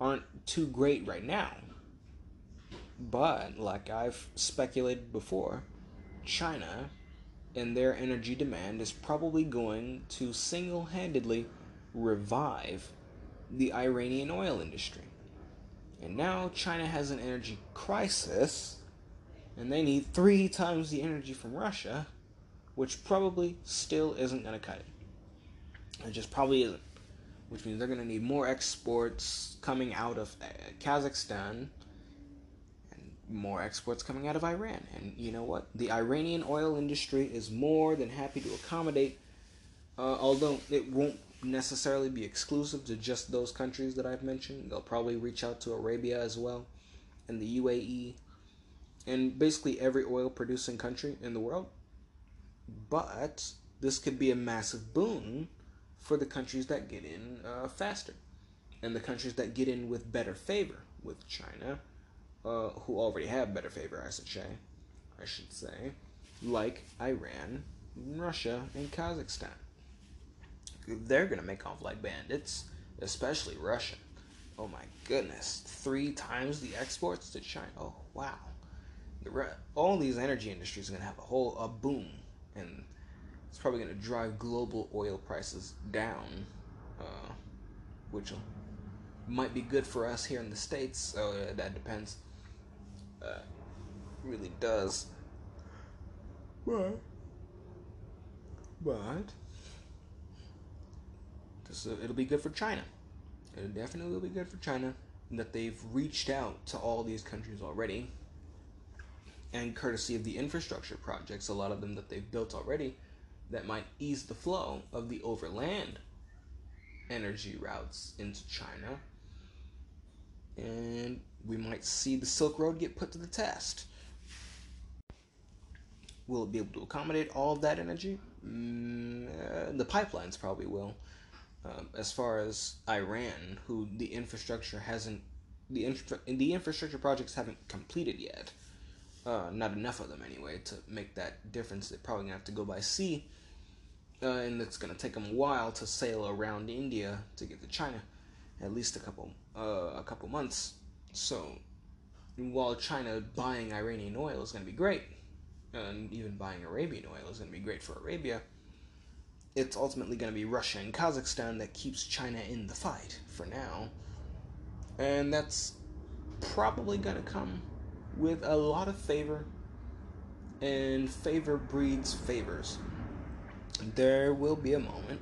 aren't too great right now. But, like I've speculated before, China and their energy demand is probably going to single handedly revive the Iranian oil industry. And now China has an energy crisis, and they need three times the energy from Russia, which probably still isn't going to cut it. It just probably isn't. Which means they're going to need more exports coming out of uh, Kazakhstan more exports coming out of Iran. And you know what? The Iranian oil industry is more than happy to accommodate Uh, although it won't necessarily be exclusive to just those countries that I've mentioned, they'll probably reach out to Arabia as well, and the UAE, and basically every oil producing country in the world. But this could be a massive boon for the countries that get in uh, faster, and the countries that get in with better favor with China, uh, who already have better favor, I should say, I should say, like Iran, Russia, and Kazakhstan. They're gonna make off like bandits, especially Russia. Oh my goodness, three times the exports to China. Oh wow, the all these energy industries are gonna have a whole a boom, and it's probably gonna drive global oil prices down, uh, which might be good for us here in the states. So uh, that depends. Uh, really does. But, but this, uh, it'll be good for China. It definitely will be good for China that they've reached out to all these countries already. And courtesy of the infrastructure projects, a lot of them that they've built already, that might ease the flow of the overland energy routes into China. And we might see the Silk Road get put to the test. Will it be able to accommodate all of that energy? Mm, uh, the pipelines probably will. Um, as far as Iran, who the infrastructure hasn't, the infra- the infrastructure projects haven't completed yet. Uh, not enough of them anyway to make that difference. They're probably gonna have to go by sea, uh, and it's gonna take them a while to sail around India to get to China, at least a couple uh, a couple months. So, while China buying Iranian oil is gonna be great, and even buying Arabian oil is gonna be great for Arabia it's ultimately going to be Russia and Kazakhstan that keeps China in the fight for now. And that's probably going to come with a lot of favor, and favor breeds favors. There will be a moment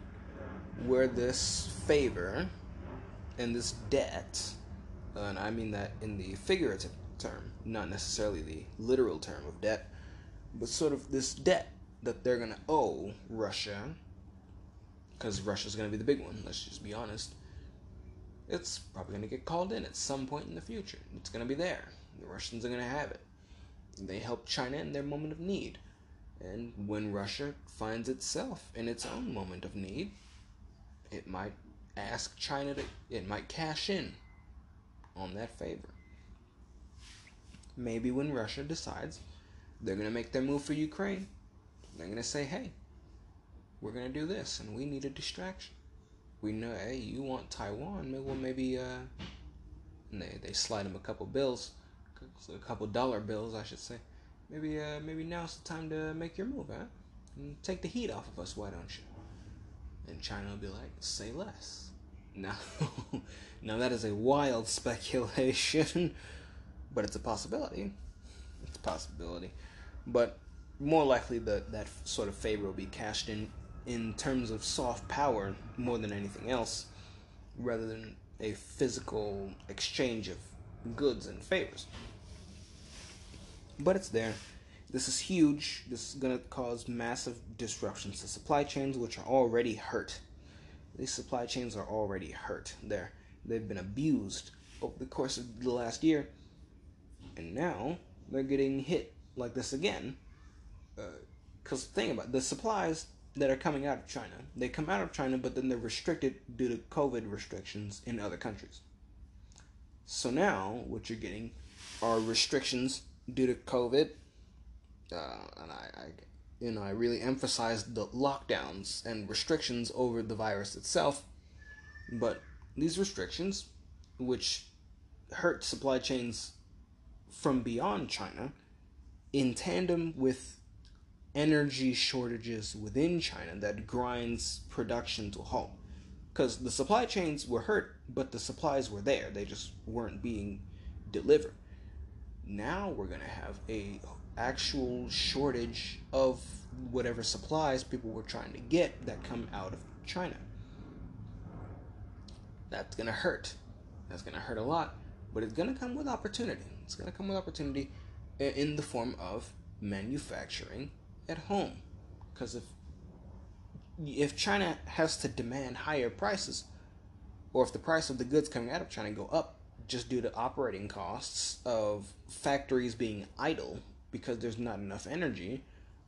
where this favor and this debt, and I mean that in the figurative term, not necessarily the literal term of debt, but sort of this debt that they're going to owe Russia because Russia's going to be the big one. Let's just be honest. It's probably going to get called in at some point in the future. It's going to be there. The Russians are going to have it. They helped China in their moment of need. And when Russia finds itself in its own moment of need, it might ask China to, it might cash in on that favor. Maybe when Russia decides they're going to make their move for Ukraine, they're going to say, hey, we're gonna do this, and we need a distraction. We know, hey, you want Taiwan? Well, maybe, uh, they they slide them a couple bills, a couple dollar bills, I should say. Maybe, uh, maybe now's the time to make your move, huh? And take the heat off of us, why don't you? And China will be like, say less. [LAUGHS] No, now that is a wild speculation, but it's a possibility. It's a possibility, but more likely that that sort of favor will be cashed in in terms of soft power more than anything else, rather than a physical exchange of goods and favors. But it's there. This is huge. This is going to cause massive disruptions to supply chains, which are already hurt. These supply chains are already hurt. There, they've been abused over the course of the last year, and now they're getting hit like this again. Because uh, think about it, the supplies that are coming out of China. They come out of China, but then they're restricted due to COVID restrictions in other countries. So now, what you're getting are restrictions due to COVID, uh, and I, I, you know, I really emphasize the lockdowns and restrictions over the virus itself. But these restrictions, which hurt supply chains from beyond China, in tandem with energy shortages within China that grinds production to a halt. Because the supply chains were hurt, but the supplies were there. They just weren't being delivered. Now we're gonna have a actual shortage of whatever supplies people were trying to get that come out of China. That's gonna hurt. That's gonna hurt a lot, but it's gonna come with opportunity. It's gonna come with opportunity in the form of manufacturing at home. Because if if China has to demand higher prices, or if the price of the goods coming out of China go up just due to operating costs of factories being idle because there's not enough energy,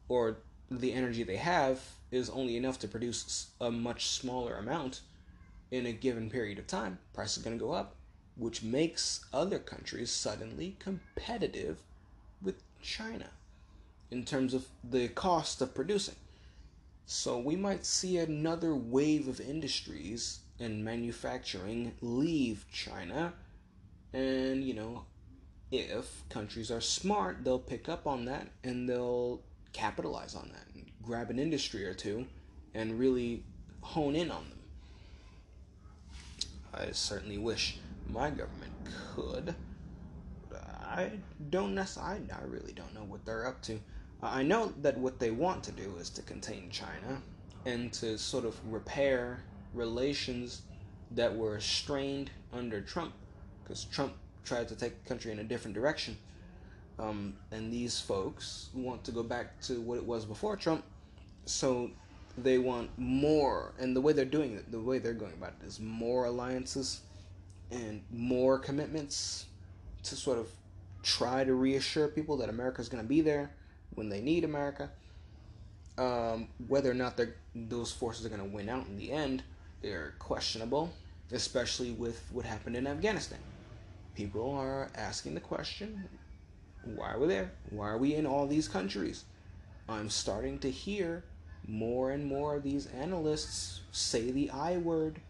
or the energy they have is only enough to produce a much smaller amount in a given period of time, price is going to go up, which makes other countries suddenly competitive with China in terms of the cost of producing. So we might see another wave of industries and manufacturing leave China. And, you know, if countries are smart, they'll pick up on that and they'll capitalize on that and grab an industry or two and really hone in on them. I certainly wish my government could. I don't necessarily, I, I really don't know what they're up to. I know that what they want to do is to contain China and to sort of repair relations that were strained under Trump, because Trump tried to take the country in a different direction. Um, and these folks want to go back to what it was before Trump, so they want more. And the way they're doing it, the way they're going about it, is more alliances and more commitments to sort of try to reassure people that America's going to be there when they need America. Um, whether or not those forces are going to win out in the end, they're questionable, especially with what happened in Afghanistan. People are asking the question why are we there? Why are we in all these countries? I'm starting to hear more and more of these analysts say the I word.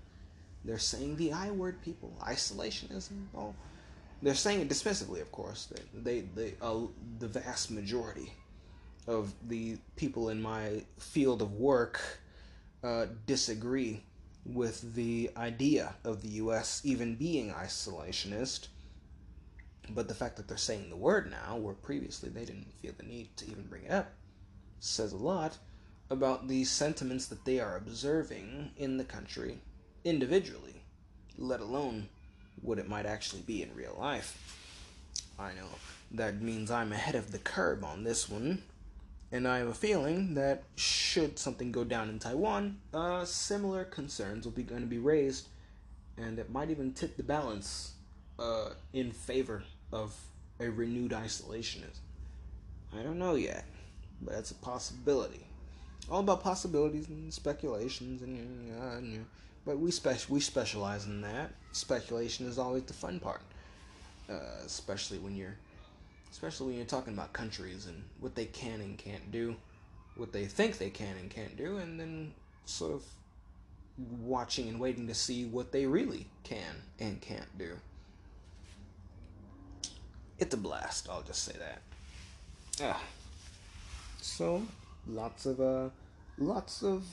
They're saying the I word, people. Isolationism. Oh, they're saying it dismissively, of course. They, they, they uh, the vast majority of the people in my field of work uh, disagree with the idea of the U.S. even being isolationist. But the fact that they're saying the word now, where previously they didn't feel the need to even bring it up, says a lot about the sentiments that they are observing in the country individually, let alone what it might actually be in real life. I know that means I'm ahead of the curve on this one, and I have a feeling that should something go down in Taiwan, uh, similar concerns will be going to be raised, and it might even tip the balance uh, in favor of a renewed isolationism. I don't know yet, but it's a possibility. All about possibilities and speculations, and, uh, and but we spec- we specialize in that. Speculation is always the fun part, uh, especially when you're especially when you're talking about countries and what they can and can't do, what they think they can and can't do, and then sort of watching and waiting to see what they really can and can't do. It's a blast, I'll just say that. Ah. So, lots of uh lots of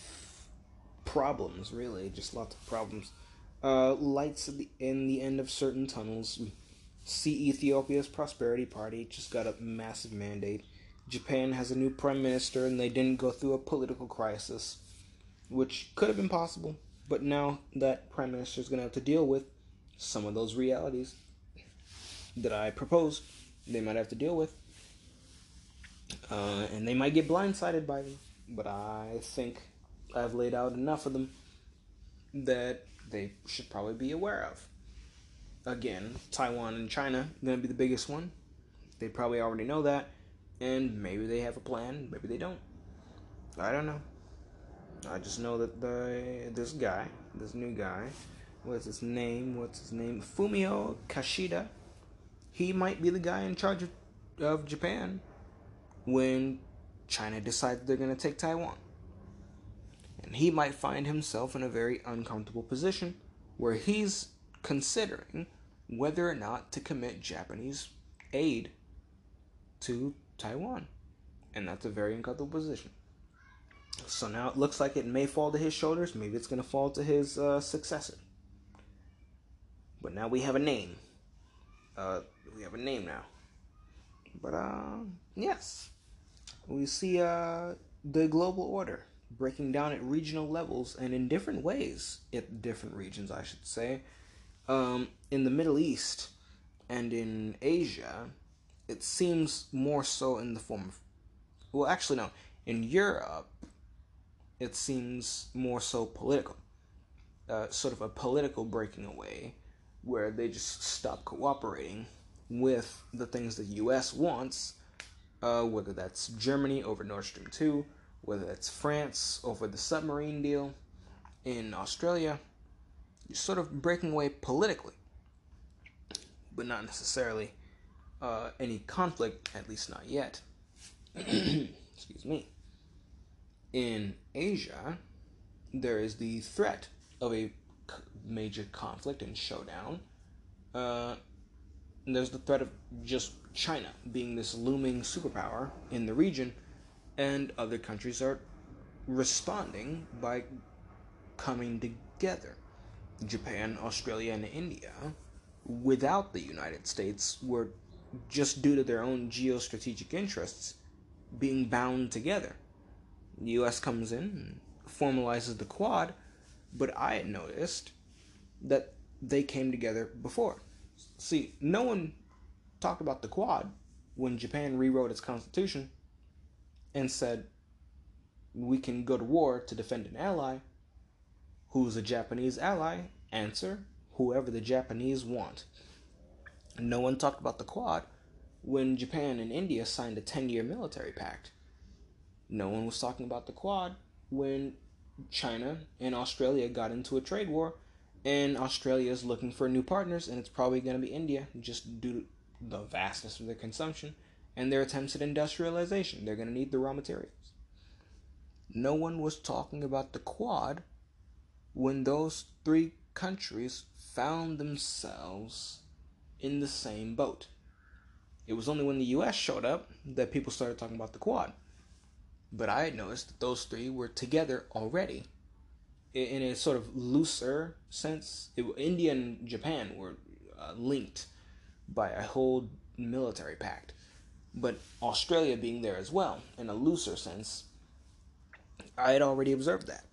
problems really, just lots of problems. Uh lights at the in the end of certain tunnels See, Ethiopia's Prosperity Party just got a massive mandate. Japan has a new prime minister and they didn't go through a political crisis, which could have been possible. But now that prime minister is going to have to deal with some of those realities that I proposed, they might have to deal with. Uh, and they might get blindsided by them. But I think I've laid out enough of them that they should probably be aware of again, Taiwan and China going to be the biggest one. They probably already know that, and maybe they have a plan, maybe they don't. I don't know. I just know that the this guy, this new guy, what's his name? What's his name? Fumio Kishida. He might be the guy in charge of, of Japan when China decides they're going to take Taiwan. And he might find himself in a very uncomfortable position where he's considering whether or not to commit Japanese aid to Taiwan. And that's a very uncomfortable position. So now it looks like it may fall to his shoulders. Maybe it's going to fall to his uh, successor. But now we have a name. Uh, we have a name now. But uh, yes, we see uh, the global order breaking down at regional levels and in different ways at different regions, I should say. Um, in the Middle East and in Asia, it seems more so in the form of, well, actually, no, in Europe, it seems more so political, uh, sort of a political breaking away, where they just stop cooperating with the things the U.S. wants, uh, whether that's Germany over Nord Stream two, whether that's France over the submarine deal in Australia. You're sort of breaking away politically, but not necessarily uh, any conflict, at least not yet. [CLEARS THROAT] Excuse me. In Asia, there is the threat of a major conflict and showdown. Uh, there's the threat of just China being this looming superpower in the region, and other countries are responding by coming together. Japan, Australia, and India, without the United States, were just due to their own geostrategic interests being bound together. The US comes in and formalizes the Quad, but I had noticed that they came together before. See, no one talked about the Quad when Japan rewrote its constitution and said we can go to war to defend an ally. Who's a Japanese ally? Answer whoever the Japanese want. No one talked about the Quad when Japan and India signed a 10 year military pact. No one was talking about the Quad when China and Australia got into a trade war, and Australia is looking for new partners, and it's probably going to be India just due to the vastness of their consumption and their attempts at industrialization. They're going to need the raw materials. No one was talking about the Quad when those three countries found themselves in the same boat. It was only when the US showed up that people started talking about the Quad. But I had noticed that those three were together already in a sort of looser sense. It, India and Japan were uh, linked by a whole military pact. But Australia being there as well, in a looser sense, I had already observed that.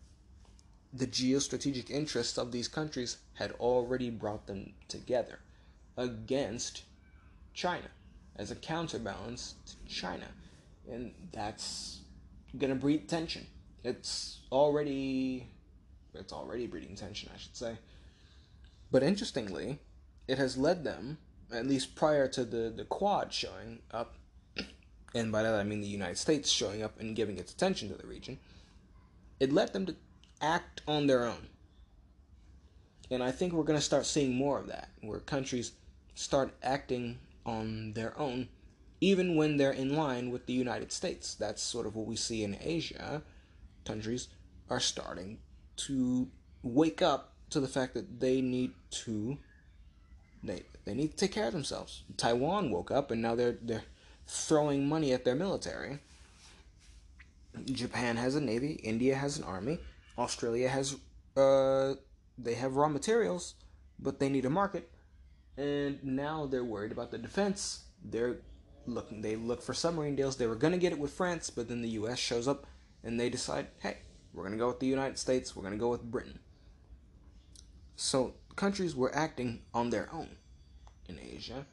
The geostrategic interests of these countries had already brought them together against China as a counterbalance to China. And that's going to breed tension. It's already it's already breeding tension, I should say. But interestingly, it has led them, at least prior to the, the Quad showing up, [CLEARS THROAT] and by that I mean the United States showing up and giving its attention to the region, it led them to act on their own. And I think we're going to start seeing more of that, where countries start acting on their own, even when they're in line with the United States. That's sort of what we see in Asia. Countries are starting to wake up to the fact that they need to they they need to take care of themselves. Taiwan woke up and now they're they're throwing money at their military. Japan has a navy, India has an army, Australia has uh they have raw materials, but they need a market. And now they're worried about the defense. They're looking they look for submarine deals. They were gonna get it with France, but then the US shows up and they decide, hey, we're going to go with the United States. We're going to go with Britain. So countries were acting on their own in Asia.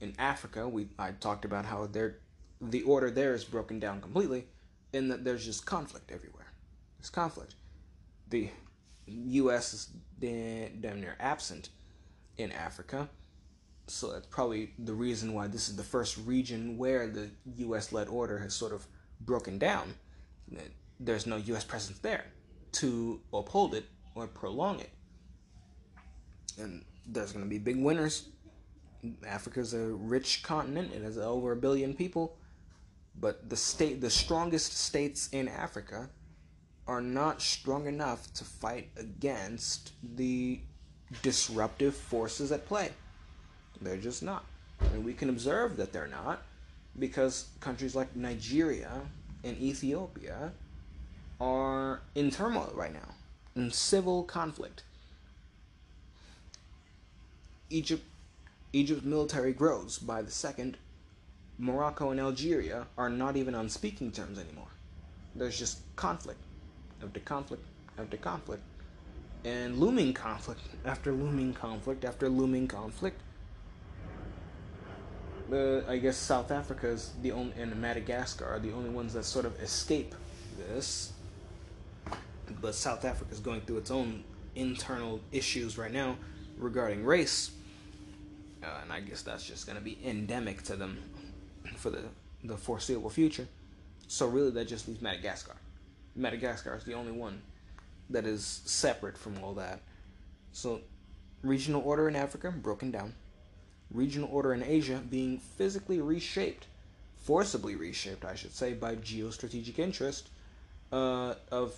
In Africa, we I talked about how the order there is broken down completely, in that there's just conflict everywhere. There's conflict. The U.S. is damn near absent in Africa, so that's probably the reason why this is the first region where the U.S.-led order has sort of broken down there's no U.S. presence there to uphold it or prolong it. And there's going to be big winners. Africa's a rich continent; it has over a billion people, but the state, the strongest states in Africa, are not strong enough to fight against the disruptive forces at play. They're just not, and we can observe that they're not because countries like Nigeria and Ethiopia are in turmoil right now, in civil conflict. Egypt, Egypt's military grows by the second. Morocco and Algeria are not even on speaking terms anymore. There's just conflict after conflict after conflict, and looming conflict after looming conflict after looming conflict. Uh, I guess South Africa is the only, and Madagascar are the only ones that sort of escape this but South Africa is going through its own internal issues right now regarding race, uh, and I guess that's just going to be endemic to them for the the foreseeable future. So really, that just leaves Madagascar. Madagascar is the only one that is separate from all that. So, regional order in Africa broken down, regional order in Asia being physically reshaped, forcibly reshaped, I should say, by geostrategic interest uh, of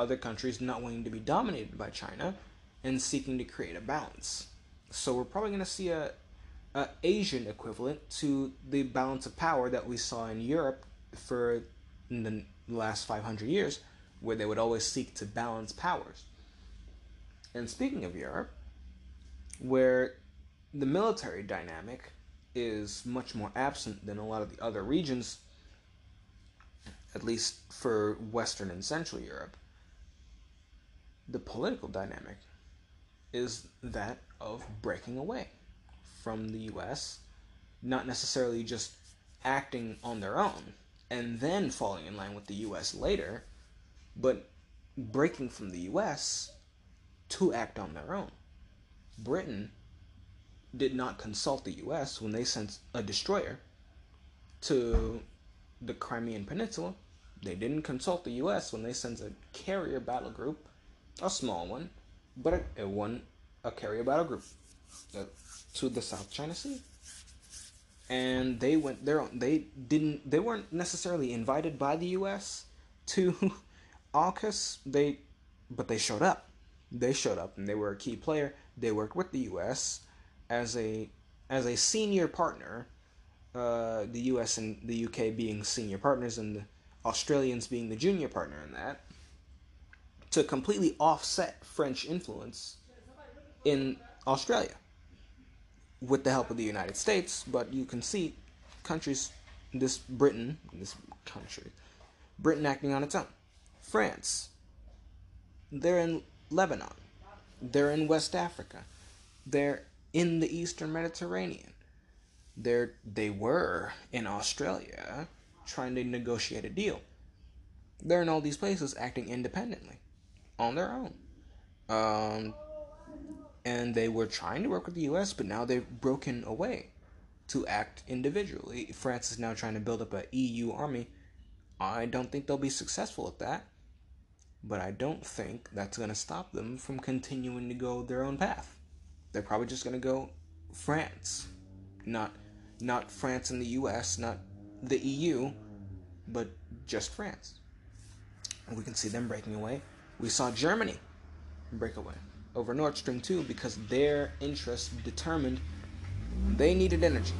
other countries not wanting to be dominated by China and seeking to create a balance. So we're probably going to see a, a Asian equivalent to the balance of power that we saw in Europe for the last 500 years, where they would always seek to balance powers. And speaking of Europe, where the military dynamic is much more absent than a lot of the other regions, at least for Western and Central Europe, the political dynamic is that of breaking away from the US, not necessarily just acting on their own and then falling in line with the US later, but breaking from the US to act on their own. Britain did not consult the US when they sent a destroyer to the Crimean Peninsula. They didn't consult the US when they sent a carrier battle group, a small one, but a one a carrier battle group uh, to the South China Sea. And they went there. They didn't. They weren't necessarily invited by the U.S. to [LAUGHS] AUKUS. They, but they showed up. They showed up, and they were a key player. They worked with the U.S. as a as a senior partner. Uh, the U.S. and the U.K. being senior partners, and the Australians being the junior partner in that, to completely offset French influence in Australia with the help of the United States. But you can see countries, this Britain, this country, Britain acting on its own. France, they're in Lebanon, they're in West Africa, they're in the Eastern Mediterranean. They're, they were in Australia trying to negotiate a deal. They're in all these places acting independently, on their own. Um, and they were trying to work with the US, but now they've broken away to act individually. France is now trying to build up a EU army. I don't think they'll be successful at that, but I don't think that's going to stop them from continuing to go their own path. They're probably just going to go France, not not France and the US, not the EU, but just France. we can see them breaking away. We saw Germany break away over Nord Stream 2 because their interests determined they needed energy.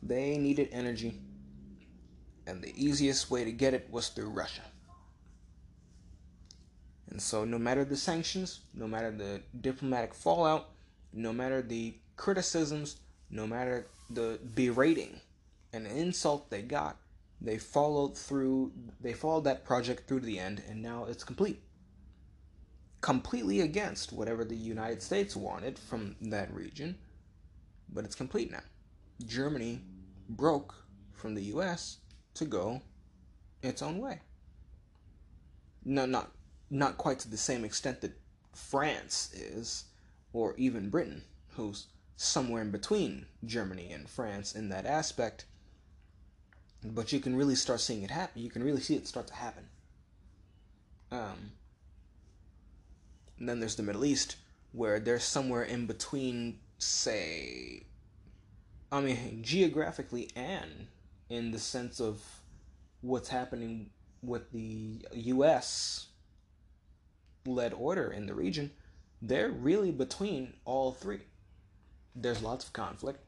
They needed energy, and the easiest way to get it was through Russia. And so, no matter the sanctions, no matter the diplomatic fallout, no matter the criticisms, no matter the berating and the insult they got, they followed through, they followed that project through to the end, and now it's complete completely against whatever the United States wanted from that region, but it's complete now. Germany broke from the US to go its own way. No, not not quite to the same extent that France is, or even Britain, who's somewhere in between Germany and France in that aspect. But you can really start seeing it happen. You can really see it start to happen. Um, and then there's the Middle East, where they're somewhere in between, say, I mean, geographically and in the sense of what's happening with the U.S. led order in the region, they're really between all three. There's lots of conflict.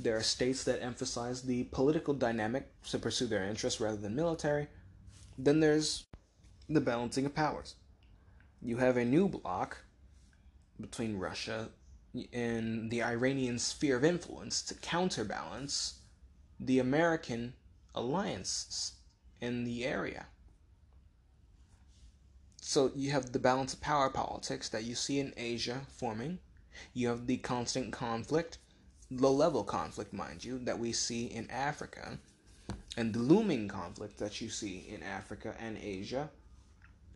There are states that emphasize the political dynamic to pursue their interests rather than military. Then there's the balancing of powers you have a new bloc between Russia and the Iranian sphere of influence to counterbalance the American alliances in the area. So you have the balance of power politics that you see in Asia forming. You have the constant conflict, low level conflict, mind you, that we see in Africa, and the looming conflict that you see in Africa and Asia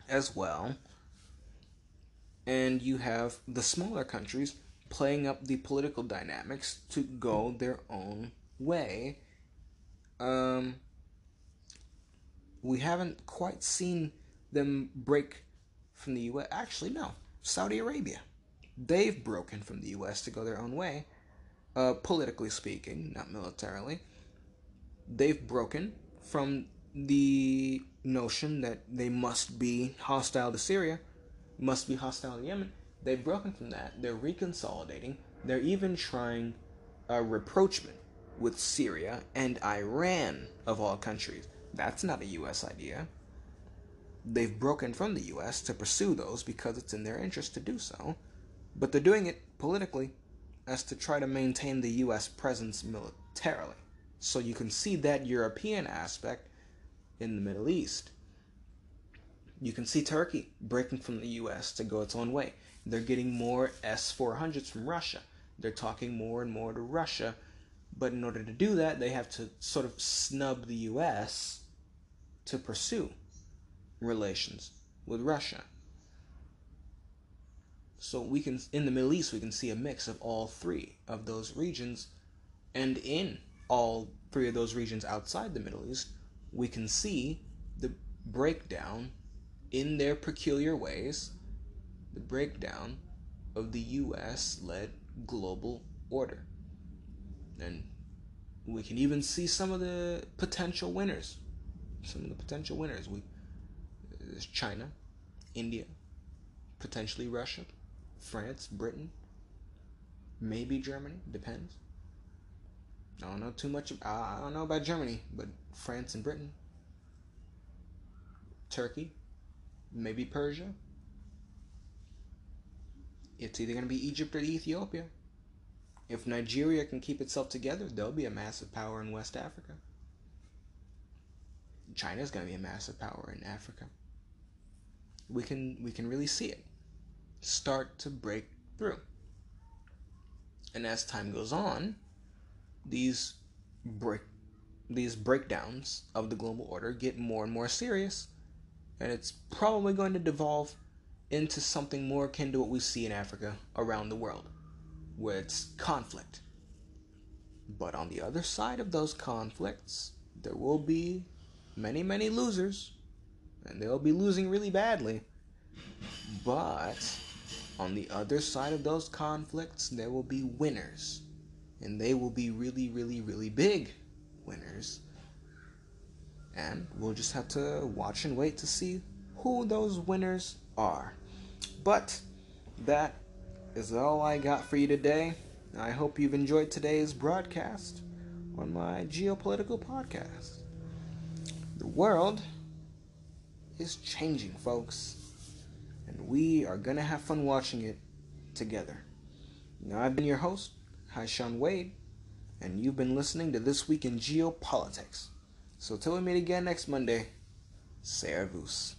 as well. And you have the smaller countries playing up the political dynamics to go their own way. Um, we haven't quite seen them break from the US. Actually, no. Saudi Arabia. They've broken from the US to go their own way, uh, politically speaking, not militarily. They've broken from the notion that they must be hostile to Syria, must be hostile to Yemen. They've broken from that. They're reconsolidating. They're even trying a rapprochement with Syria and Iran, of all countries. That's not a U.S. idea. They've broken from the U.S. to pursue those because it's in their interest to do so, but they're doing it politically as to try to maintain the U.S. presence militarily. So you can see that European aspect in the Middle East. You can see Turkey breaking from the US to go its own way. They're getting more S 400s from Russia. They're talking more and more to Russia. But in order to do that, they have to sort of snub the US to pursue relations with Russia. So we can in the Middle East we can see a mix of all three of those regions and in all three of those regions outside the Middle East we can see the breakdown in their peculiar ways, the breakdown of the US led global order. And we can even see some of the potential winners. Some of the potential winners. We uh, there's China, India, potentially Russia, France, Britain, maybe Germany, depends. I don't know too much. I don't know about Germany, but France and Britain, Turkey, maybe Persia. It's either going to be Egypt or Ethiopia. If Nigeria can keep itself together, they'll be a massive power in West Africa. China's going to be a massive power in Africa. We can we can really see it start to break through. And as time goes on, these break these breakdowns of the global order get more and more serious, and it's probably going to devolve into something more akin to what we see in Africa around the world, where it's conflict. But on the other side of those conflicts, there will be many, many losers, and they'll be losing really badly. But on the other side of those conflicts, there will be winners and they will be really, really, really big winners. And we'll just have to watch and wait to see who those winners are. But that is all I got for you today. I hope you've enjoyed today's broadcast on my geopolitical podcast. The world is changing, folks, and we are going to have fun watching it together. Now, I've been your host, Sean Wade, and you've been listening to This Week in Geopolitics. So till we meet again next Monday, servus.